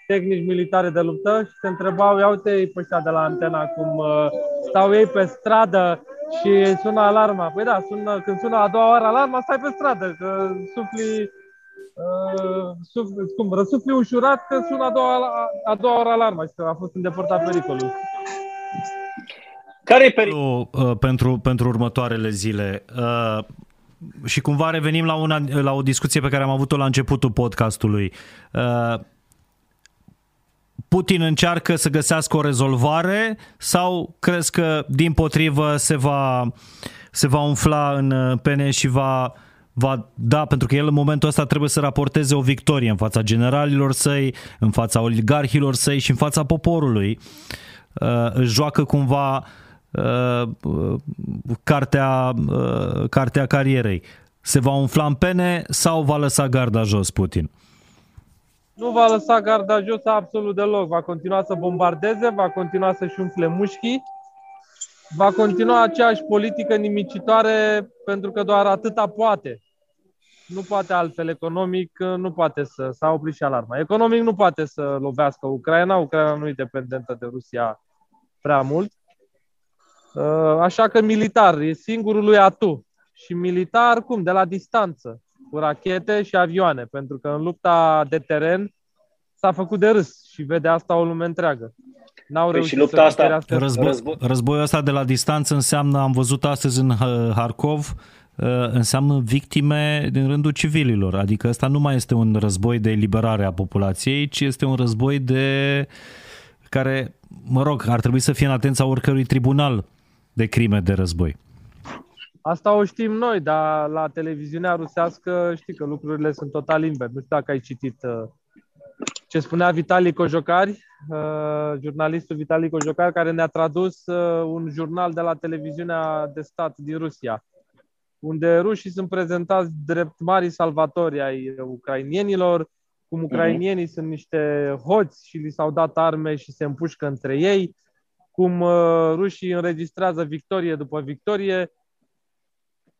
tehnici militare de luptă și se întrebau, ia uite pe ăștia de la antena cum uh, stau ei pe stradă și sună alarma. Păi da, sună, când sună a doua oară alarma, stai pe stradă, că sufli, uh, sufli cum, răsufli ușurat că sună a doua, a doua oară alarma și că a fost îndepărtat pericolul. Care e pericolul uh, pentru, pentru următoarele zile? Uh, și cumva revenim la, una, la o discuție pe care am avut-o la începutul podcastului. Uh, Putin încearcă să găsească o rezolvare sau crezi că din potrivă se va, se va umfla în pene și va, va da, pentru că el în momentul ăsta trebuie să raporteze o victorie în fața generalilor săi, în fața oligarhilor săi și în fața poporului. Uh, își joacă cumva Uh, cartea, uh, cartea carierei. Se va umfla în pene sau va lăsa garda jos Putin? Nu va lăsa garda jos absolut deloc. Va continua să bombardeze, va continua să-și umfle mușchii, va continua aceeași politică nimicitoare pentru că doar atâta poate. Nu poate altfel. Economic nu poate să... S-a oprit și alarma. Economic nu poate să lovească Ucraina. Ucraina nu e dependentă de Rusia prea mult. Uh, așa că militar, e singurul lui atu. Și militar, cum? De la distanță, cu rachete și avioane, pentru că în lupta de teren s-a făcut de râs și vede asta o lume întreagă. N-au păi și lupta asta, război, război. războiul ăsta de la distanță înseamnă, am văzut astăzi în Harkov, uh, înseamnă victime din rândul civililor. Adică ăsta nu mai este un război de eliberare a populației, ci este un război de care, mă rog, ar trebui să fie în atenția oricărui tribunal de crime de război. Asta o știm noi, dar la televiziunea rusească știi că lucrurile sunt total invers. Nu știu dacă ai citit uh, ce spunea Vitali Cojocari, uh, jurnalistul Vitali Cojocari, care ne-a tradus uh, un jurnal de la televiziunea de stat din Rusia, unde rușii sunt prezentați drept mari salvatori ai ucrainienilor, cum mhm. ucrainienii uh-huh. sunt niște hoți și li s-au dat arme și se împușcă între ei, cum uh, rușii înregistrează victorie după victorie.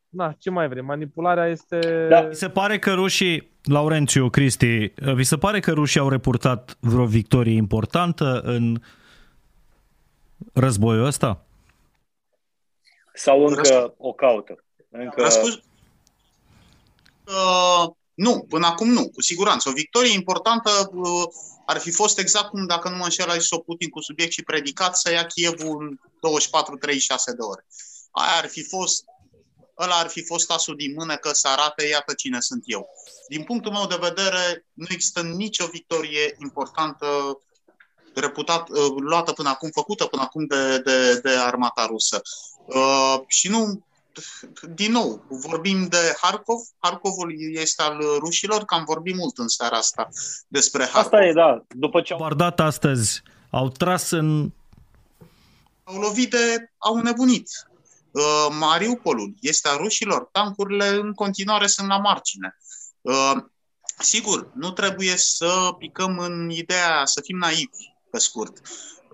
Na, ce mai vrem? Manipularea este... Da. Vi se pare că rușii, Laurențiu, Cristi, vi se pare că rușii au reportat vreo victorie importantă în războiul ăsta? Sau încă o caută? Încă... Răspuns... Uh, nu, până acum nu, cu siguranță. O victorie importantă uh, ar fi fost exact cum, dacă nu mă înșel, a zis-o Putin cu subiect și predicat, să ia Chievul în 24-36 de ore. Aia ar fi fost, ăla ar fi fost asul din mână că să arate, iată cine sunt eu. Din punctul meu de vedere, nu există nicio victorie importantă reputat, luată până acum, făcută până acum de, de, de armata rusă. Și nu din nou, vorbim de Harkov. Harkovul este al rușilor, cam vorbim mult în seara asta despre Harkov. Asta e, da. După ce au bardat astăzi, au tras în... Au lovit de... au nebunit. Uh, Mariupolul este a rușilor, tancurile în continuare sunt la margine. Uh, sigur, nu trebuie să picăm în ideea, să fim naivi, pe scurt.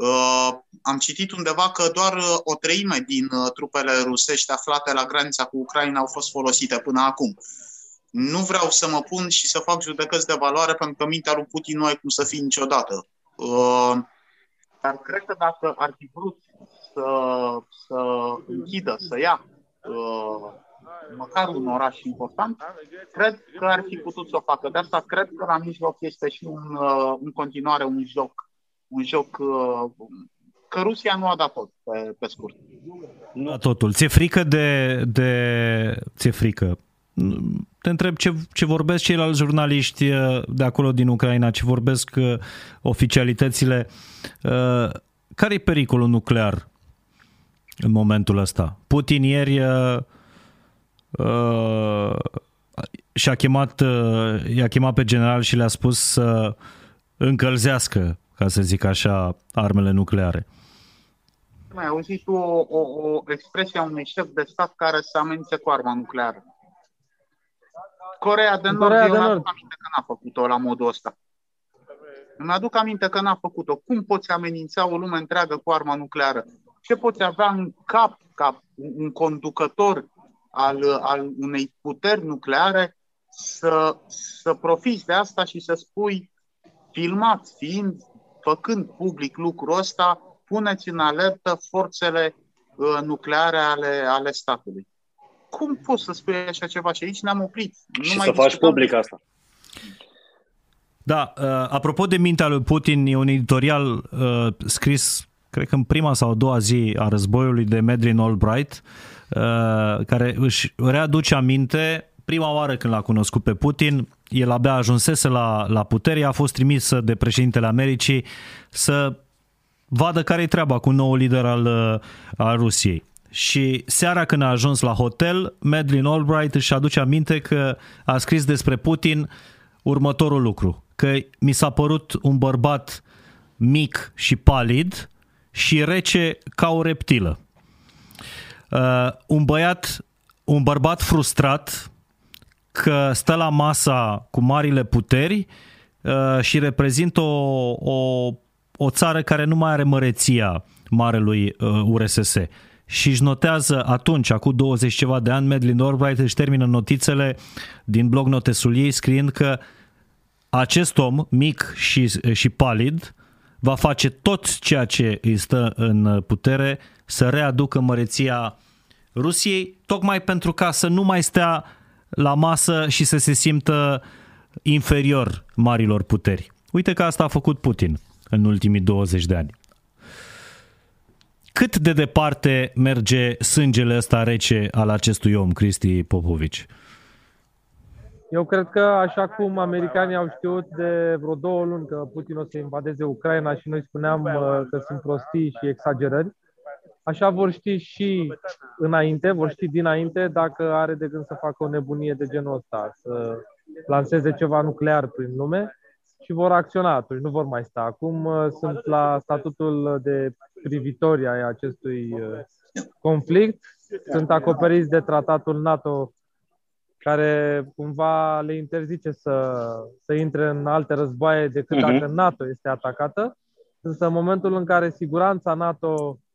Uh, am citit undeva că doar uh, o treime din uh, trupele rusești aflate la granița cu Ucraina au fost folosite până acum. Nu vreau să mă pun și să fac judecăți de valoare pentru că mintea lui Putin nu ai cum să fie niciodată. Dar cred că dacă ar fi vrut să, să închidă, să ia măcar un oraș important, cred că ar fi putut să o facă. De asta cred că la mijloc este și un, în continuare un joc un joc uh, că Rusia nu a dat tot, pe, pe scurt. Nu a totul. Ți-e frică de... de... Ți-e frică? Te întreb ce, ce vorbesc ceilalți jurnaliști uh, de acolo din Ucraina, ce vorbesc uh, oficialitățile. Care e pericolul nuclear în momentul ăsta? Putin ieri și-a chemat, i-a chemat pe general și le-a spus să încălzească ca să zic așa, armele nucleare. Mai auzit o, o, o expresie a unui șef de stat care să amenințe cu arma nucleară. Corea de Nord, Corea de eu Nord. aminte că n-a făcut-o la modul ăsta. Îmi aduc aminte că n-a făcut-o. Cum poți amenința o lume întreagă cu arma nucleară? Ce poți avea în cap ca un conducător al, al unei puteri nucleare să, să profiți de asta și să spui, filmat fiind, făcând public lucrul ăsta, puneți în alertă forțele uh, nucleare ale, ale statului. Cum poți să spui așa ceva? Și aici ne-am oprit. Și nu să faci public asta. Da, uh, apropo de mintea lui Putin, e un editorial uh, scris, cred că în prima sau a doua zi a războiului de Medrin Albright, uh, care își readuce aminte prima oară când l-a cunoscut pe Putin, el abia ajunsese la, la putere, a fost trimis de președintele Americii să vadă care e treaba cu nou lider al, al Rusiei. Și seara când a ajuns la hotel, Madeleine Albright își aduce aminte că a scris despre Putin următorul lucru, că mi s-a părut un bărbat mic și palid și rece ca o reptilă. Uh, un băiat, un bărbat frustrat, că stă la masa cu marile puteri uh, și reprezintă o, o, o țară care nu mai are măreția marelui URSS. Uh, și își notează atunci, acum 20 ceva de ani, Madeleine Albright își termină notițele din blog notesul ei scriind că acest om, mic și, și palid, va face tot ceea ce îi stă în putere să readucă măreția Rusiei, tocmai pentru ca să nu mai stea la masă și să se simtă inferior marilor puteri. Uite că asta a făcut Putin în ultimii 20 de ani. Cât de departe merge sângele ăsta rece al acestui om, Cristi Popovici? Eu cred că așa cum americanii au știut de vreo două luni că Putin o să invadeze Ucraina și noi spuneam uh, că sunt prostii și exagerări, Așa vor ști și înainte, vor ști dinainte dacă are de gând să facă o nebunie de genul ăsta, să lanseze ceva nuclear prin lume și vor acționa atunci, nu vor mai sta. Acum uh, sunt la statutul de privitori ai acestui uh, conflict, sunt acoperiți de tratatul NATO care cumva le interzice să, să intre în alte războaie decât uh-huh. dacă NATO este atacată. Însă în momentul în care siguranța NATO Uh,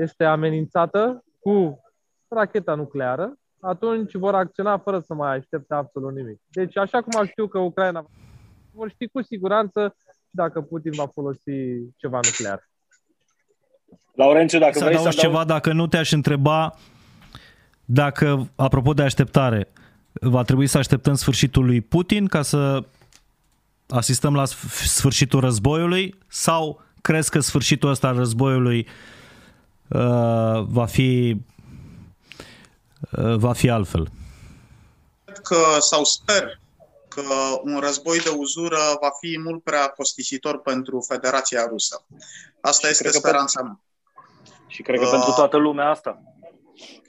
este amenințată cu racheta nucleară, atunci vor acționa fără să mai aștepte absolut nimic. Deci, așa cum am știut că Ucraina vor ști cu siguranță dacă Putin va folosi ceva nuclear. Laurențiu, dacă să vrei să ceva, dacă nu te-aș întreba dacă, apropo de așteptare, va trebui să așteptăm sfârșitul lui Putin ca să asistăm la sfârșitul războiului sau crezi că sfârșitul ăsta al războiului uh, Uh, va fi uh, va fi altfel. Cred că, sau sper că un război de uzură va fi mult prea costisitor pentru Federația Rusă. Asta și este speranța mea. Și cred că uh, pentru toată lumea asta.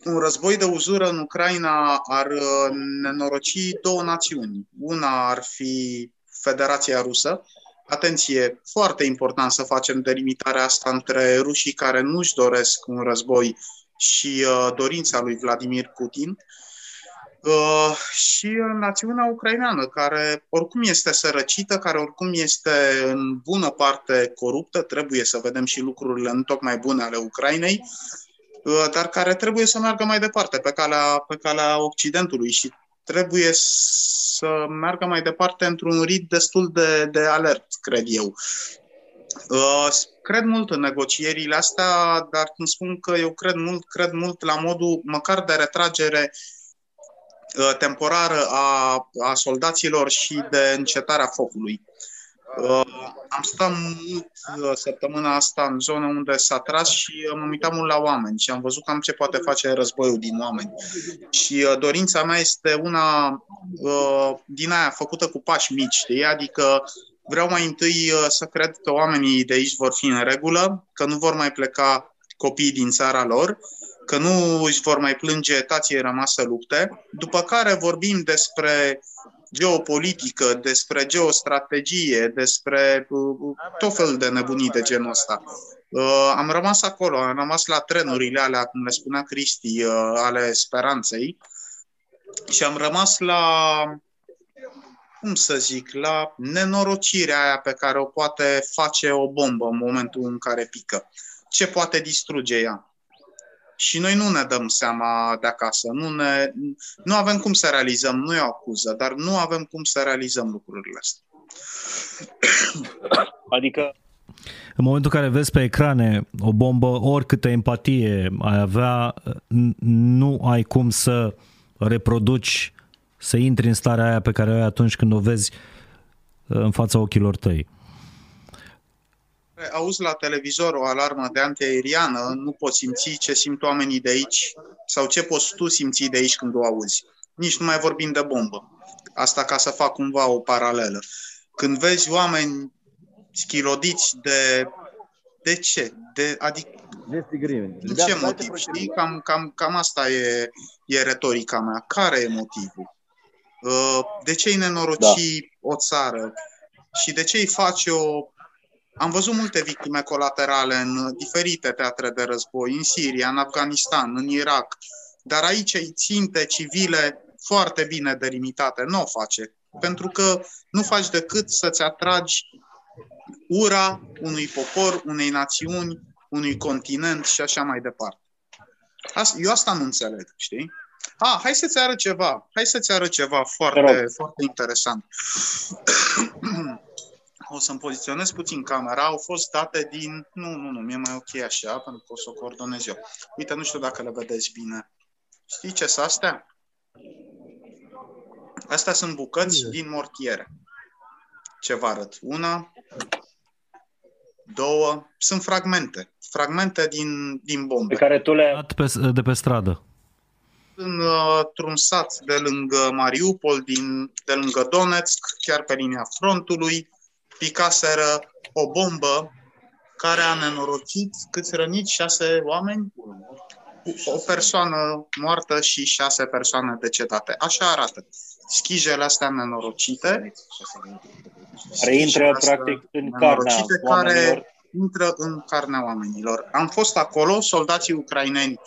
Un război de uzură în Ucraina ar uh, nenoroci două națiuni. Una ar fi Federația Rusă. Atenție, foarte important să facem delimitarea asta între rușii care nu-și doresc un război și uh, dorința lui Vladimir Putin. Uh, Uh, și națiunea ucraineană, care oricum este sărăcită, care oricum este în bună parte coruptă, trebuie să vedem și lucrurile în tocmai bune ale Ucrainei, uh, dar care trebuie să meargă mai departe pe calea, pe calea Occidentului și trebuie să meargă mai departe într-un rit destul de, de alert, cred eu. Uh, cred mult în negocierile astea, dar când spun că eu cred mult, cred mult la modul măcar de retragere Uh, temporară a, a soldaților și de încetarea focului. Uh, am stat mult uh, săptămâna asta în zonă unde s-a tras și m-am uitat mult la oameni și am văzut cam ce poate face războiul din oameni. Și dorința mea este una din aia făcută cu pași mici, știi? adică vreau mai întâi să cred că oamenii de aici vor fi în regulă, că nu vor mai pleca copiii din țara lor, că nu își vor mai plânge tații rămasă lupte, după care vorbim despre geopolitică, despre geostrategie, despre uh, tot felul de nebunii de genul ăsta. Uh, am rămas acolo, am rămas la trenurile alea, cum le spunea Cristi, uh, ale speranței și am rămas la, cum să zic, la nenorocirea aia pe care o poate face o bombă în momentul în care pică. Ce poate distruge ea? Și noi nu ne dăm seama de acasă. Nu, ne, nu avem cum să realizăm, nu e o acuză, dar nu avem cum să realizăm lucrurile astea. Adică în momentul în care vezi pe ecrane o bombă, oricâtă empatie ai avea, nu ai cum să reproduci, să intri în starea aia pe care o ai atunci când o vezi în fața ochilor tăi auzi la televizor o alarmă de antiaeriană, nu poți simți ce simt oamenii de aici sau ce poți tu simți de aici când o auzi. Nici nu mai vorbim de bombă. Asta ca să fac cumva o paralelă. Când vezi oameni schilodiți de... De ce? De, adică, de ce motiv? Știi? Cam, cam, cam asta e, e retorica mea. Care e motivul? Uh, de ce îi nenoroci da. o țară? Și de ce îi face o am văzut multe victime colaterale în diferite teatre de război, în Siria, în Afganistan, în Irak, dar aici îi ținte civile foarte bine delimitate. Nu o face, pentru că nu faci decât să-ți atragi ura unui popor, unei națiuni, unui continent și așa mai departe. Eu asta nu înțeleg, știi? Ah, hai să-ți arăt ceva. Hai să-ți arăt ceva foarte, foarte interesant. o să-mi poziționez puțin camera, au fost date din... Nu, nu, nu, mi-e mai ok așa, pentru că o să o coordonez eu. Uite, nu știu dacă le vedeți bine. Știi ce sunt astea? Astea sunt bucăți din mortiere. Ce vă arăt? Una, două, sunt fragmente. Fragmente din, din bombe. Pe care tu le... De pe stradă. Într-un sat de lângă Mariupol, din, de lângă Donetsk, chiar pe linia frontului, picaseră o bombă care a nenorocit câți răniți? Șase oameni? O persoană moartă și șase persoane decedate. Așa arată. Schijele astea nenorocite. Care intră practic în carnea care intră în carnea oamenilor. Am fost acolo, soldații ucraineni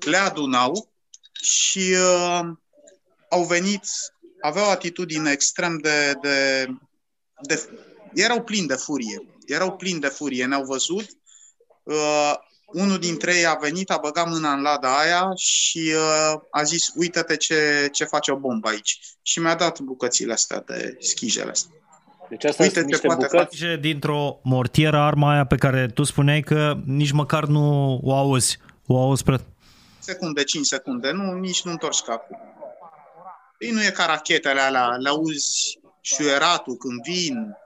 le adunau și uh, au venit, aveau o atitudine extrem de, de, de erau plini de furie. Erau plini de furie, ne-au văzut. Uh, unul dintre ei a venit, a băgat mâna în lada aia și uh, a zis, uite-te ce, ce face o bombă aici. Și mi-a dat bucățile astea de schijele astea. Deci asta Uite sunt ce poate bucăți. face. Dintr-o mortieră arma aia pe care tu spuneai că nici măcar nu o auzi. O auzi pre... Secunde, 5 secunde. Nu, nici nu întorci capul. Ei nu e ca rachetele alea, le auzi șuieratul când vin,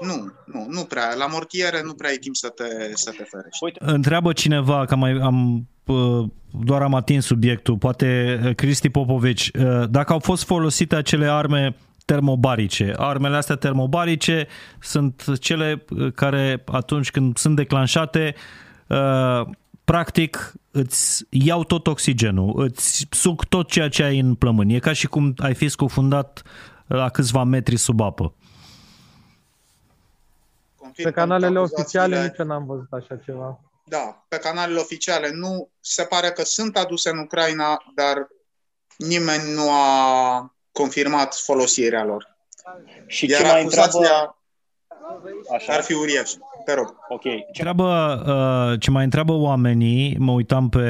nu, nu, nu prea. La mortiere nu prea ai timp să te, să te ferești. Uite. Întreabă cineva, că mai am doar am atins subiectul, poate uh, Cristi Popovici, uh, dacă au fost folosite acele arme termobarice. Armele astea termobarice sunt cele care atunci când sunt declanșate practic îți iau tot oxigenul, îți suc tot ceea ce ai în plămâni. E ca și cum ai fi scufundat la câțiva metri sub apă. Confirm pe canalele oficiale nici n-am văzut așa ceva. Da, pe canalele oficiale nu. Se pare că sunt aduse în Ucraina, dar nimeni nu a confirmat folosirea lor. Și Iar ce mai întreabă... Așa. ar fi uriaș. Te rog. Ok. Ce, întreabă, uh, ce mai întreabă oamenii, mă uitam pe,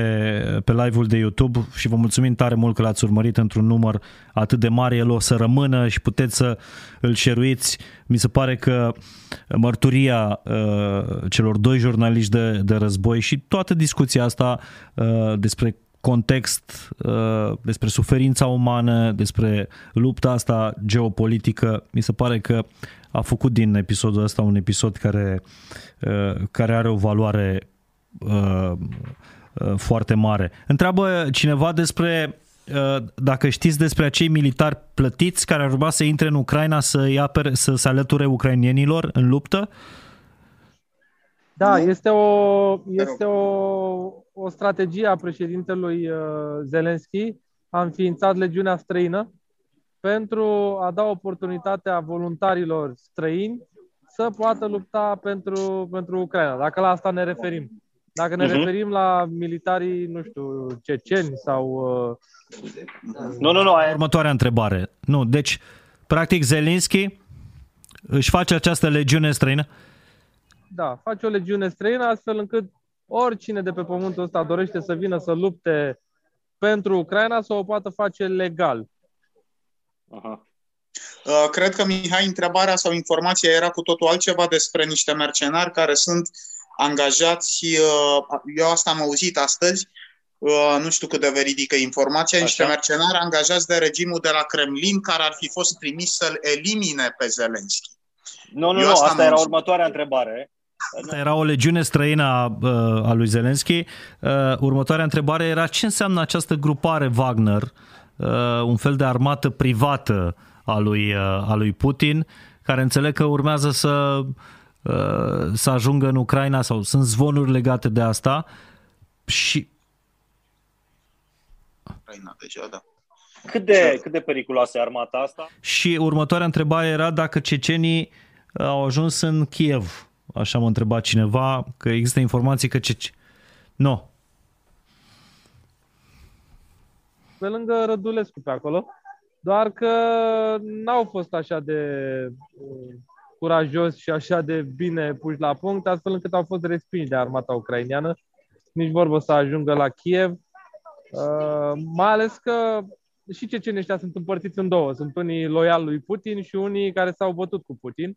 pe live-ul de YouTube și vă mulțumim tare mult că l-ați urmărit într-un număr atât de mare, el o să rămână și puteți să îl șeruiți. Mi se pare că mărturia uh, celor doi jurnaliști de, de război și toată discuția asta uh, despre context uh, despre suferința umană, despre lupta asta geopolitică. Mi se pare că a făcut din episodul ăsta un episod care, uh, care are o valoare uh, foarte mare. Întreabă cineva despre dacă știți despre acei militari plătiți care ar urma să intre în Ucraina să, apere, să se alăture ucrainienilor în luptă? Da, este o, este o, o strategie a președintelui uh, Zelenski. A înființat legiunea străină pentru a da oportunitatea voluntarilor străini să poată lupta pentru, pentru Ucraina, dacă la asta ne referim. Dacă ne uh-huh. referim la militarii, nu știu, ceceni sau... Uh... Nu, nu, nu. Aia... Următoarea întrebare. Nu, deci, practic, Zelenski își face această legiune străină? Da, face o legiune străină astfel încât oricine de pe pământul ăsta dorește să vină să lupte pentru Ucraina să o poată face legal. Aha. Uh, cred că, Mihai, întrebarea sau informația era cu totul altceva despre niște mercenari care sunt angajați, uh, eu asta am auzit astăzi, uh, nu știu cât de veridică informația, Așa. niște mercenari angajați de regimul de la Kremlin care ar fi fost trimis să-l elimine pe Zelenski. Nu, nu, nu, asta era următoarea întrebare. Asta era o legiune străină a, a lui Zelenski. Următoarea întrebare era ce înseamnă această grupare Wagner, un fel de armată privată a lui, a lui Putin, care înțeleg că urmează să, să ajungă în Ucraina sau sunt zvonuri legate de asta și Ucraina deja, da. Cât de, cât de periculoasă e armata asta? Și următoarea întrebare era dacă cecenii au ajuns în Kiev Așa m-a întrebat cineva că există informații că ce... Nu. Pe lângă Rădulescu pe acolo, doar că n-au fost așa de uh, curajos și așa de bine puși la punct, astfel încât au fost respinși de armata ucraineană. Nici vorbă să ajungă la Kiev, uh, mai ales că și cecenii ăștia sunt împărțiți în două. Sunt unii loiali lui Putin și unii care s-au bătut cu Putin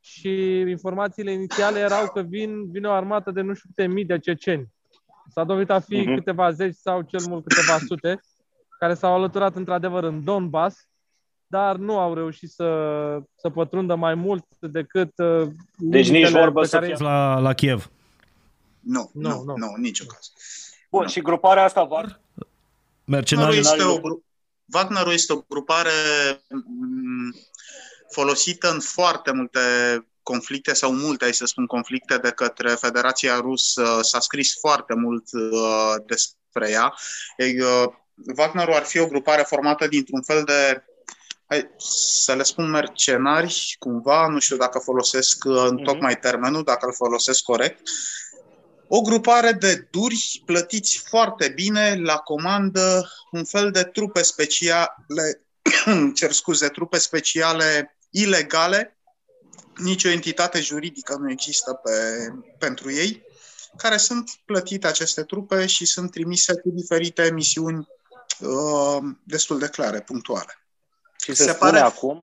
și informațiile inițiale erau că vin, vine o armată de nu știu câte mii de ceceni. S-a dovedit a fi uh-huh. câteva zeci sau cel mult câteva sute, care s-au alăturat într-adevăr în Donbass, dar nu au reușit să, să pătrundă mai mult decât uh, Deci nici vorbă să fie la, la Kiev. Nu, nu, nu, nu, nu niciun caz. Bun, nu. și gruparea asta var? Mercenari este o, Wagner este o grupare folosită în foarte multe conflicte sau multe, ai să spun, conflicte de către Federația Rusă. S-a scris foarte mult uh, despre ea. Ei, uh, Wagnerul ar fi o grupare formată dintr-un fel de hai, să le spun mercenari, cumva, nu știu dacă folosesc uh, în mhm. tocmai termenul, dacă îl folosesc corect, o grupare de duri plătiți foarte bine la comandă, un fel de trupe speciale, cer scuze, trupe speciale ilegale, nicio entitate juridică nu există pe, pentru ei, care sunt plătite aceste trupe și sunt trimise cu diferite misiuni uh, destul de clare, punctuale. Și se, se pare acum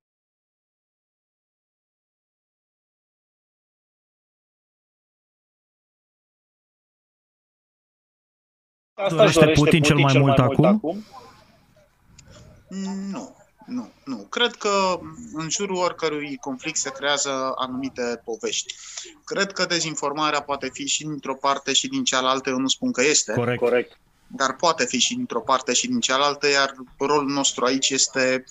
Asta dorește Putin, Putin cel mai, cel mult, mai mult acum? acum? Nu. Nu, nu. Cred că în jurul oricărui conflict se creează anumite povești. Cred că dezinformarea poate fi și dintr-o parte și din cealaltă, eu nu spun că este. Corect. Corect. Dar poate fi și dintr-o parte și din cealaltă, iar rolul nostru aici este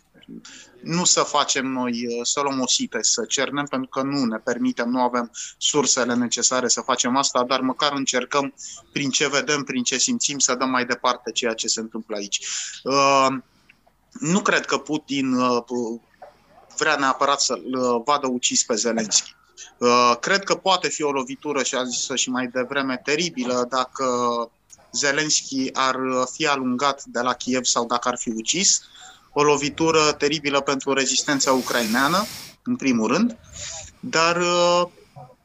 nu să facem noi, să luăm o site, să cernem, pentru că nu ne permitem, nu avem sursele necesare să facem asta, dar măcar încercăm prin ce vedem, prin ce simțim, să dăm mai departe ceea ce se întâmplă aici. Nu cred că Putin vrea neapărat să-l vadă ucis pe Zelenski. Cred că poate fi o lovitură, și a zis și mai devreme, teribilă dacă Zelenski ar fi alungat de la Kiev sau dacă ar fi ucis. O lovitură teribilă pentru rezistența ucraineană, în primul rând. Dar,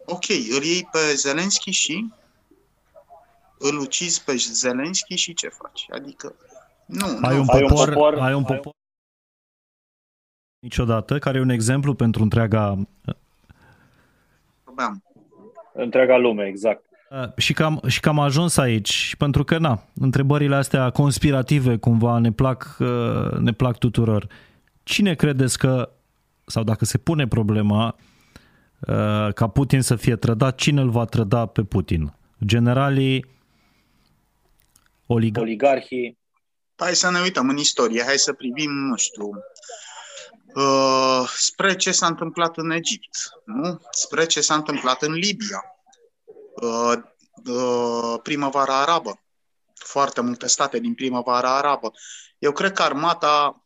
ok, îl iei pe Zelenski și îl ucizi pe Zelenski și ce faci? Adică, nu. Ai, nu, un, popor, ai un popor, ai un popor niciodată, care e un exemplu pentru întreaga... Întreaga lume, exact. Uh, și că, am, și că am ajuns aici, pentru că, na, întrebările astea conspirative cumva ne plac, uh, ne plac tuturor. Cine credeți că, sau dacă se pune problema uh, ca Putin să fie trădat, cine îl va trăda pe Putin? Generalii, oligar- oligarhii? Hai să ne uităm în istorie, hai să privim, nu știu, uh, spre ce s-a întâmplat în Egipt, nu? spre ce s-a întâmplat în Libia, uh, uh, primăvara arabă, foarte multe state din primăvara arabă. Eu cred că armata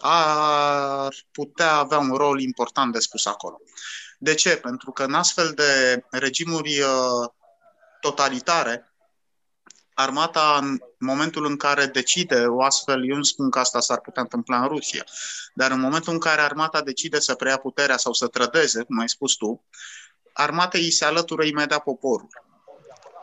ar putea avea un rol important de spus acolo. De ce? Pentru că în astfel de regimuri uh, totalitare, armata, în momentul în care decide o astfel, eu nu spun că asta s-ar putea întâmpla în Rusia, dar în momentul în care armata decide să preia puterea sau să trădeze, cum ai spus tu, armatei îi se alătură imediat poporul.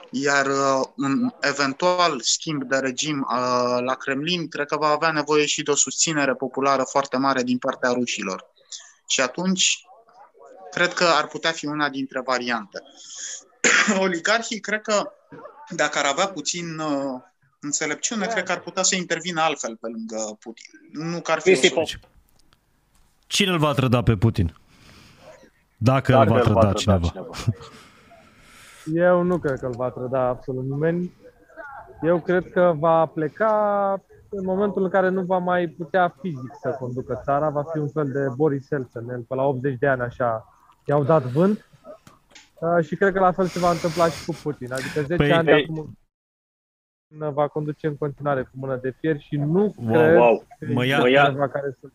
Iar uh, un eventual schimb de regim uh, la Kremlin, cred că va avea nevoie și de o susținere populară foarte mare din partea rușilor. Și atunci, cred că ar putea fi una dintre variante. Oligarhii, cred că dacă ar avea puțin uh, înțelepciune, cred că ar putea să intervină altfel pe lângă Putin. Nu că ar fi o Cine îl va trăda pe Putin? Dacă, Dacă îl va trăda, va trăda cineva. cineva. Eu nu cred că îl va trăda absolut nimeni. Eu cred că va pleca în momentul în care nu va mai putea fizic să conducă țara, va fi un fel de Boris Yeltsin, el pe la 80 de ani așa i-au dat vânt uh, și cred că la fel se va întâmpla și cu Putin. Adică 10 păi, ani de acum va conduce în continuare cu mână de fier și nu wow, cred wow. că mă ia, care să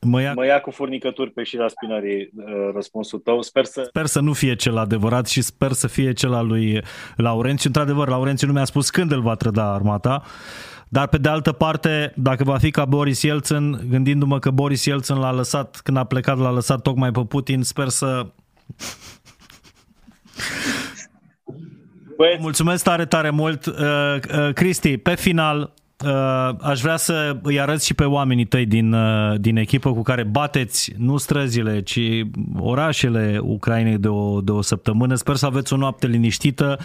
Mă ia... mă ia cu furnicături pe șira spinării uh, răspunsul tău. Sper să... Sper să nu fie cel adevărat și sper să fie cel al lui Laurențiu. Într-adevăr, Laurențiu nu mi-a spus când îl va trăda armata. Dar pe de altă parte, dacă va fi ca Boris Yeltsin, gândindu-mă că Boris Yeltsin l-a lăsat, când a plecat, l-a lăsat tocmai pe Putin, sper să... Băieți. Mulțumesc tare, tare mult. Uh, uh, Cristi, pe final, Uh, aș vrea să îi arăt și pe oamenii tăi din, uh, din echipă cu care bateți nu străzile, ci orașele Ucrainei de o, de o săptămână. Sper să aveți o noapte liniștită.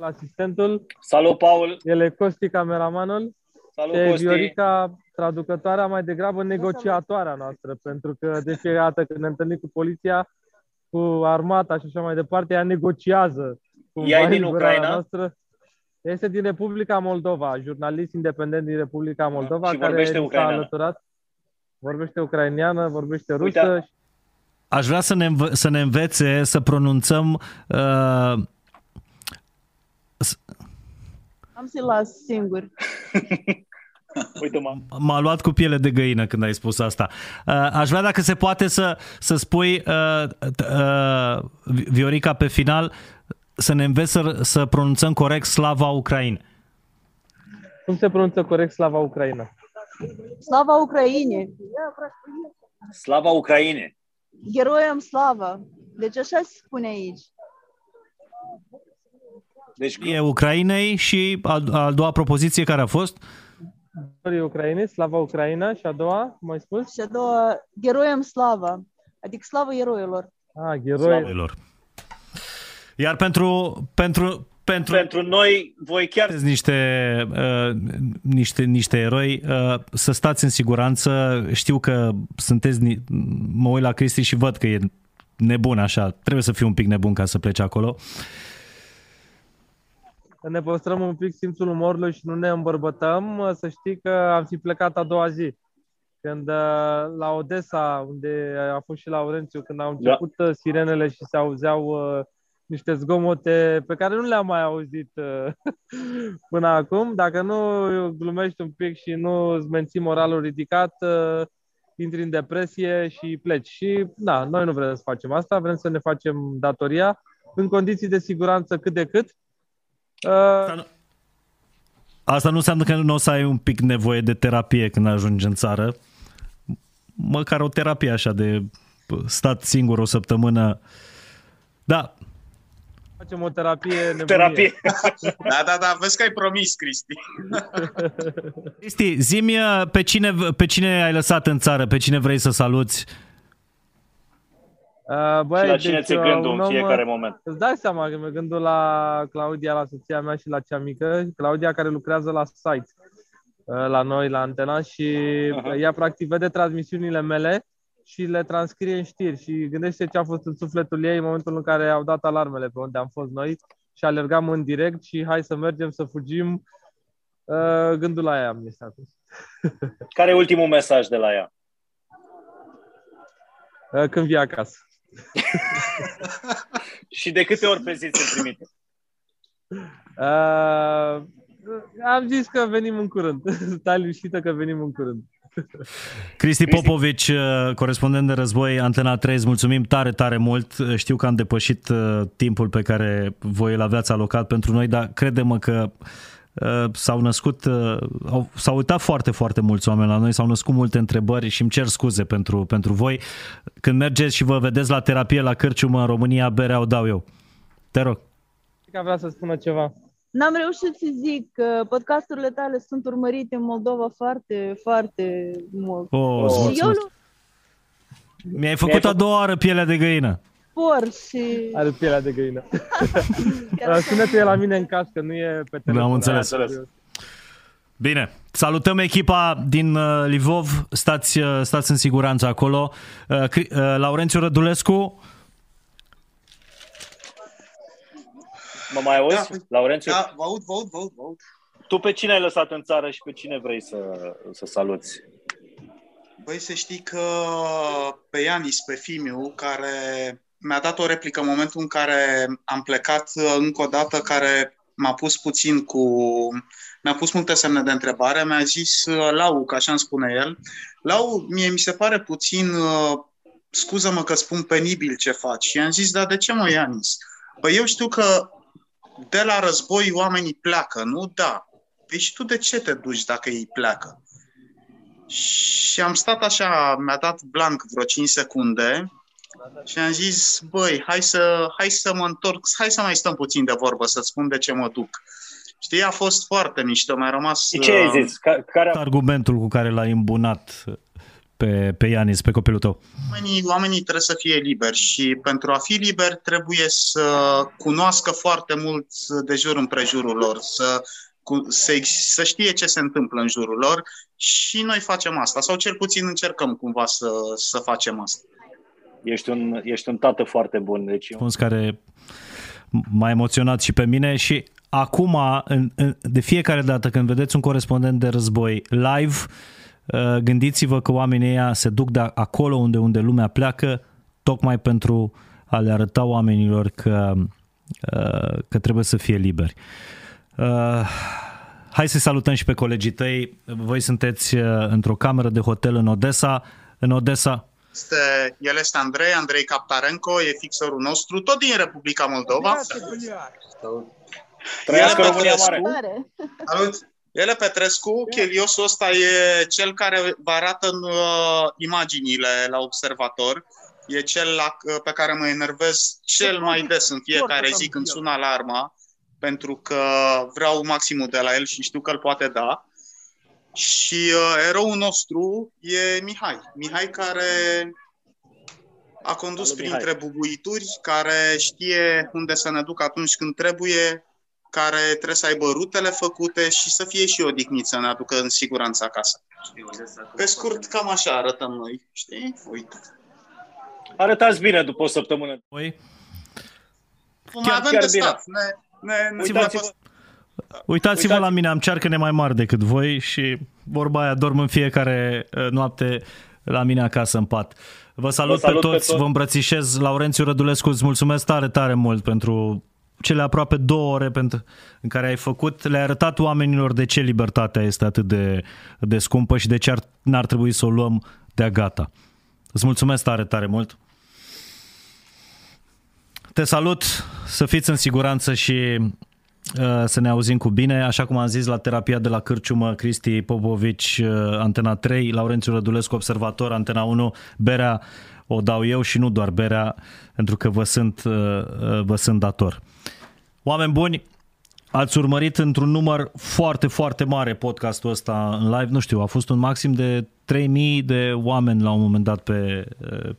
Asistentul. Salut, Paul. El e Costi, cameramanul. Salut, și Costi. Viorica, traducătoarea, mai degrabă negociatoarea noastră, pentru că de fiecare dată când ne întâlnim cu poliția, cu armata și așa mai departe, ea negociază. Ea e din Ucraina? Noastră. Este din Republica Moldova, jurnalist independent din Republica Moldova, și care s-a alăturat. Vorbește ucraineană, vorbește rusă. Uite. Aș vrea să ne, înv- să ne învețe să pronunțăm uh... Am să las singur. Uite, m-a... m-a luat cu piele de găină când ai spus asta. Uh, aș vrea dacă se poate să, să spui, uh, uh, Viorica, pe final, să ne înveți să, să pronunțăm corect slava Ucraina. Cum se pronunță corect slava Ucraina? Slava Ucraine. Slava Ucraine. Geroiam slava. Deci așa se spune aici. Deci e Ucrainei și a, a doua propoziție care a fost? Gloria Ucrainei, slava Ucraina și a doua, cum ai spus? Și a doua, geroiam slava, adică slava eroilor. Ah, geroilor. Iar pentru, pentru, pentru, pentru noi, voi chiar... Niște, uh, niște, niște eroi, uh, să stați în siguranță. Știu că sunteți, mă uit la Cristi și văd că e nebun așa. Trebuie să fiu un pic nebun ca să plece acolo. Să ne păstrăm un pic simțul umorului și nu ne îmbărbătăm. Să știi că am fi plecat a doua zi. când uh, la Odessa, unde a fost și Laurențiu, când au da. început da. sirenele și se auzeau uh, niște zgomote pe care nu le-am mai auzit uh, până acum. Dacă nu glumești un pic și nu îți menții moralul ridicat, uh, intri în depresie și pleci. Și da, noi nu vrem să facem asta, vrem să ne facem datoria în condiții de siguranță cât de cât. Uh, Asta nu înseamnă că nu o să ai un pic nevoie de terapie când ajungi în țară. Măcar o terapie așa de stat singur o săptămână. Da. Facem o terapie nebunie. Terapie. da, da, da, vezi că ai promis, Cristi. Cristi, zi pe cine, pe cine ai lăsat în țară, pe cine vrei să saluți Uh, băi, și la cine deci, ți-e gândul în fiecare moment? Îți dai seama că mi-e gândul la Claudia, la soția mea și la cea mică. Claudia care lucrează la site uh, la noi, la Antena și uh-huh. ea practic vede transmisiunile mele și le transcrie în știri și gândește ce a fost în sufletul ei în momentul în care au dat alarmele pe unde am fost noi și alergam în direct și hai să mergem să fugim. Uh, gândul la ea mi s-a Care e ultimul mesaj de la ea? Când vii acasă. și de câte ori pe zi se trimite? Uh, am zis că venim în curând. Stai liniștită că venim în curând. Cristi Popovici, uh, corespondent de război, Antena 3, îți mulțumim tare, tare mult. Știu că am depășit uh, timpul pe care voi îl aveați alocat pentru noi, dar crede-mă că Uh, s-au născut, uh, au, s-au uitat foarte, foarte mulți oameni la noi, s-au născut multe întrebări și îmi cer scuze pentru, pentru voi. Când mergeți și vă vedeți la terapie la Cârciumă în România, berea o dau eu. Te rog. Că vrea să spună ceva. N-am reușit să zic că podcasturile tale sunt urmărite în Moldova foarte, foarte mult. Oh, și eu nu... Mi-ai făcut Mi-ai a doua oară pielea de găină por și... Are pielea de găină. Sună-te la mine în cască, nu e pe telefon. Am înțeles. Bine, salutăm echipa din uh, Livov, stați, uh, stați în siguranță acolo. Uh, Laurențiu Rădulescu. Mă mai auzi, da, Laurențiu? Da, vă aud, vă aud, vă aud, vă aud. Tu pe cine ai lăsat în țară și pe cine vrei să, să saluți? Băi, să știi că pe Ianis, pe Fimiu, care mi-a dat o replică în momentul în care am plecat uh, încă o dată, care m-a pus puțin cu... mi-a pus multe semne de întrebare, mi-a zis uh, Lau, că așa îmi spune el, Lau, mie mi se pare puțin, uh, scuză-mă că spun penibil ce faci. Și am zis, dar de ce mă, Ianis? Păi eu știu că de la război oamenii pleacă, nu? Da. Deci tu de ce te duci dacă ei pleacă? Și am stat așa, mi-a dat blank vreo 5 secunde și am zis, băi, hai să, hai să mă întorc, hai să mai stăm puțin de vorbă, să spun de ce mă duc. Știi, a fost foarte mișto, mi-a rămas... Și ce ai uh, zis? Care... Argumentul cu care l-ai îmbunat pe, pe Ianis, pe copilul tău? Oamenii, oamenii trebuie să fie liberi și pentru a fi liber trebuie să cunoască foarte mult de jur împrejurul lor, să, cu, să, să știe ce se întâmplă în jurul lor și noi facem asta, sau cel puțin încercăm cumva să, să facem asta. Ești un, ești un tată foarte bun. Deci Răspuns care m-a emoționat și pe mine și acum, în, în, de fiecare dată când vedeți un corespondent de război live, uh, gândiți-vă că oamenii ăia se duc de acolo unde, unde lumea pleacă, tocmai pentru a le arăta oamenilor că, uh, că trebuie să fie liberi. Uh, hai să salutăm și pe colegii tăi. Voi sunteți într-o cameră de hotel în Odessa. În Odessa, este, el este Andrei, Andrei Captarenco, e fixerul nostru, tot din Republica Moldova. Trăiască România Mare! Salut! Ele Petrescu, Cheliosul ăsta e cel care vă arată în uh, imaginile la observator. E cel la, uh, pe care mă enervez cel mai des în fiecare zi când sună alarma, pentru că vreau maximul de la el și știu că îl poate da. Și uh, eroul nostru e Mihai. Mihai care a condus Salut, printre Mihai. bubuituri, care știe unde să ne ducă atunci când trebuie, care trebuie să aibă rutele făcute și să fie și odihnit să ne aducă în siguranță acasă. Pe scurt, cam așa arătăm noi, știi? Uite. Arătați bine după o săptămână. Păi? Mai avem de stat. Ne, ne, ne, Uitați-vă Uitați. la mine, am cearcăne mai mari decât voi și vorba aia dorm în fiecare uh, noapte la mine acasă în pat. Vă salut, vă, salut pe, toți, pe toți, vă îmbrățișez. Laurențiu Rădulescu, îți mulțumesc tare, tare mult pentru cele aproape două ore pentru, în care ai făcut, le-ai arătat oamenilor de ce libertatea este atât de, de scumpă și de ce ar, n-ar trebui să o luăm de-a gata. Îți mulțumesc tare, tare mult. Te salut, să fiți în siguranță și uh, să ne auzim cu bine. Așa cum am zis la terapia de la Cârciumă, Cristi Popovici, uh, Antena 3, Laurențiu Rădulescu, Observator, Antena 1, Berea o dau eu și nu doar berea, pentru că vă sunt, uh, vă sunt dator. Oameni buni, ați urmărit într-un număr foarte, foarte mare podcastul ăsta în live. Nu știu, a fost un maxim de 3000 de oameni la un moment dat pe,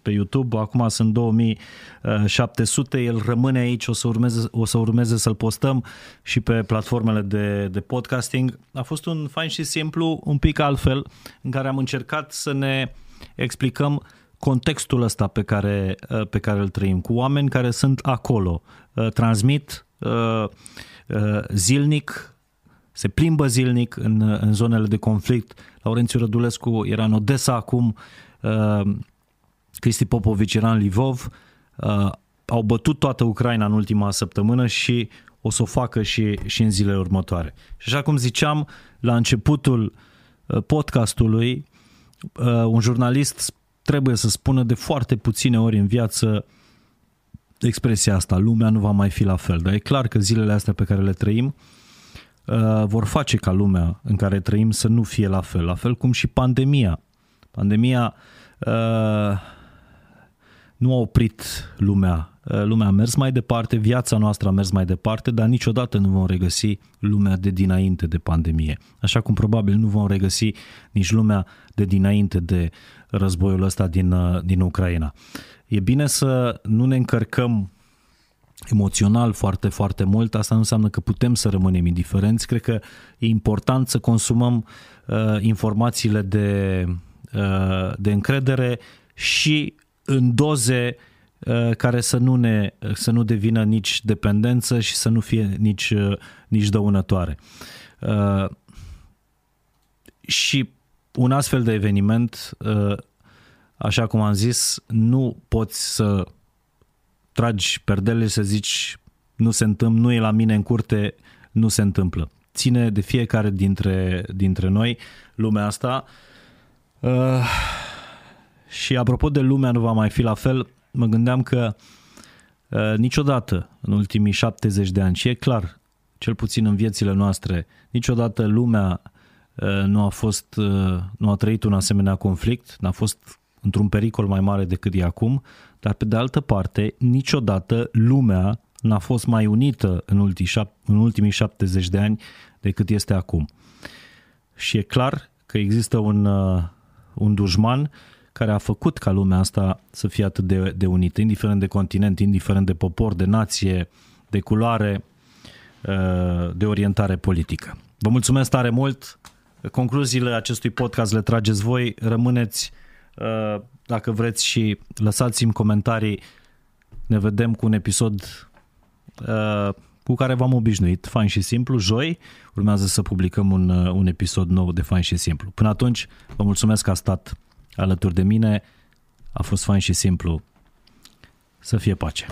pe YouTube. Acum sunt 2700. El rămâne aici, o să urmeze, o să urmeze să-l postăm și pe platformele de, de podcasting. A fost un fain și simplu, un pic altfel, în care am încercat să ne explicăm contextul ăsta pe care, pe care îl trăim, cu oameni care sunt acolo, transmit Uh, uh, zilnic, se plimbă zilnic în, în zonele de conflict. Laurențiu Rădulescu era în Odessa acum, uh, Cristi Popovici era în Livov, au bătut toată Ucraina în ultima săptămână și o să o facă și, și în zilele următoare. Și așa cum ziceam la începutul podcastului, un jurnalist trebuie să spună de foarte puține ori în viață expresia asta, lumea nu va mai fi la fel, dar e clar că zilele astea pe care le trăim uh, vor face ca lumea în care trăim să nu fie la fel, la fel cum și pandemia. Pandemia uh, nu a oprit lumea, uh, lumea a mers mai departe, viața noastră a mers mai departe, dar niciodată nu vom regăsi lumea de dinainte de pandemie. Așa cum probabil nu vom regăsi nici lumea de dinainte de războiul ăsta din, uh, din Ucraina. Uh, E bine să nu ne încărcăm emoțional foarte, foarte mult. Asta nu înseamnă că putem să rămânem indiferenți. Cred că e important să consumăm uh, informațiile de, uh, de încredere și în doze uh, care să nu, ne, să nu devină nici dependență și să nu fie nici, uh, nici dăunătoare. Uh, și un astfel de eveniment uh, așa cum am zis, nu poți să tragi perdele și să zici nu se întâmplă, nu e la mine în curte, nu se întâmplă. Ține de fiecare dintre, dintre noi lumea asta. Uh, și apropo de lumea nu va mai fi la fel, mă gândeam că uh, niciodată în ultimii 70 de ani, și e clar, cel puțin în viețile noastre, niciodată lumea uh, nu a fost, uh, nu a trăit un asemenea conflict, n-a fost într-un pericol mai mare decât e acum, dar pe de altă parte, niciodată lumea n-a fost mai unită în, ultimii, în ultimii 70 de ani decât este acum. Și e clar că există un, uh, un dușman care a făcut ca lumea asta să fie atât de, de unită, indiferent de continent, indiferent de popor, de nație, de culoare, uh, de orientare politică. Vă mulțumesc tare mult! Concluziile acestui podcast le trageți voi, rămâneți Uh, dacă vreți și lăsați-mi comentarii, ne vedem cu un episod uh, cu care v-am obișnuit, fain și simplu. Joi urmează să publicăm un, uh, un episod nou de fain și simplu. Până atunci, vă mulțumesc că a stat alături de mine. A fost fain și simplu. Să fie pace.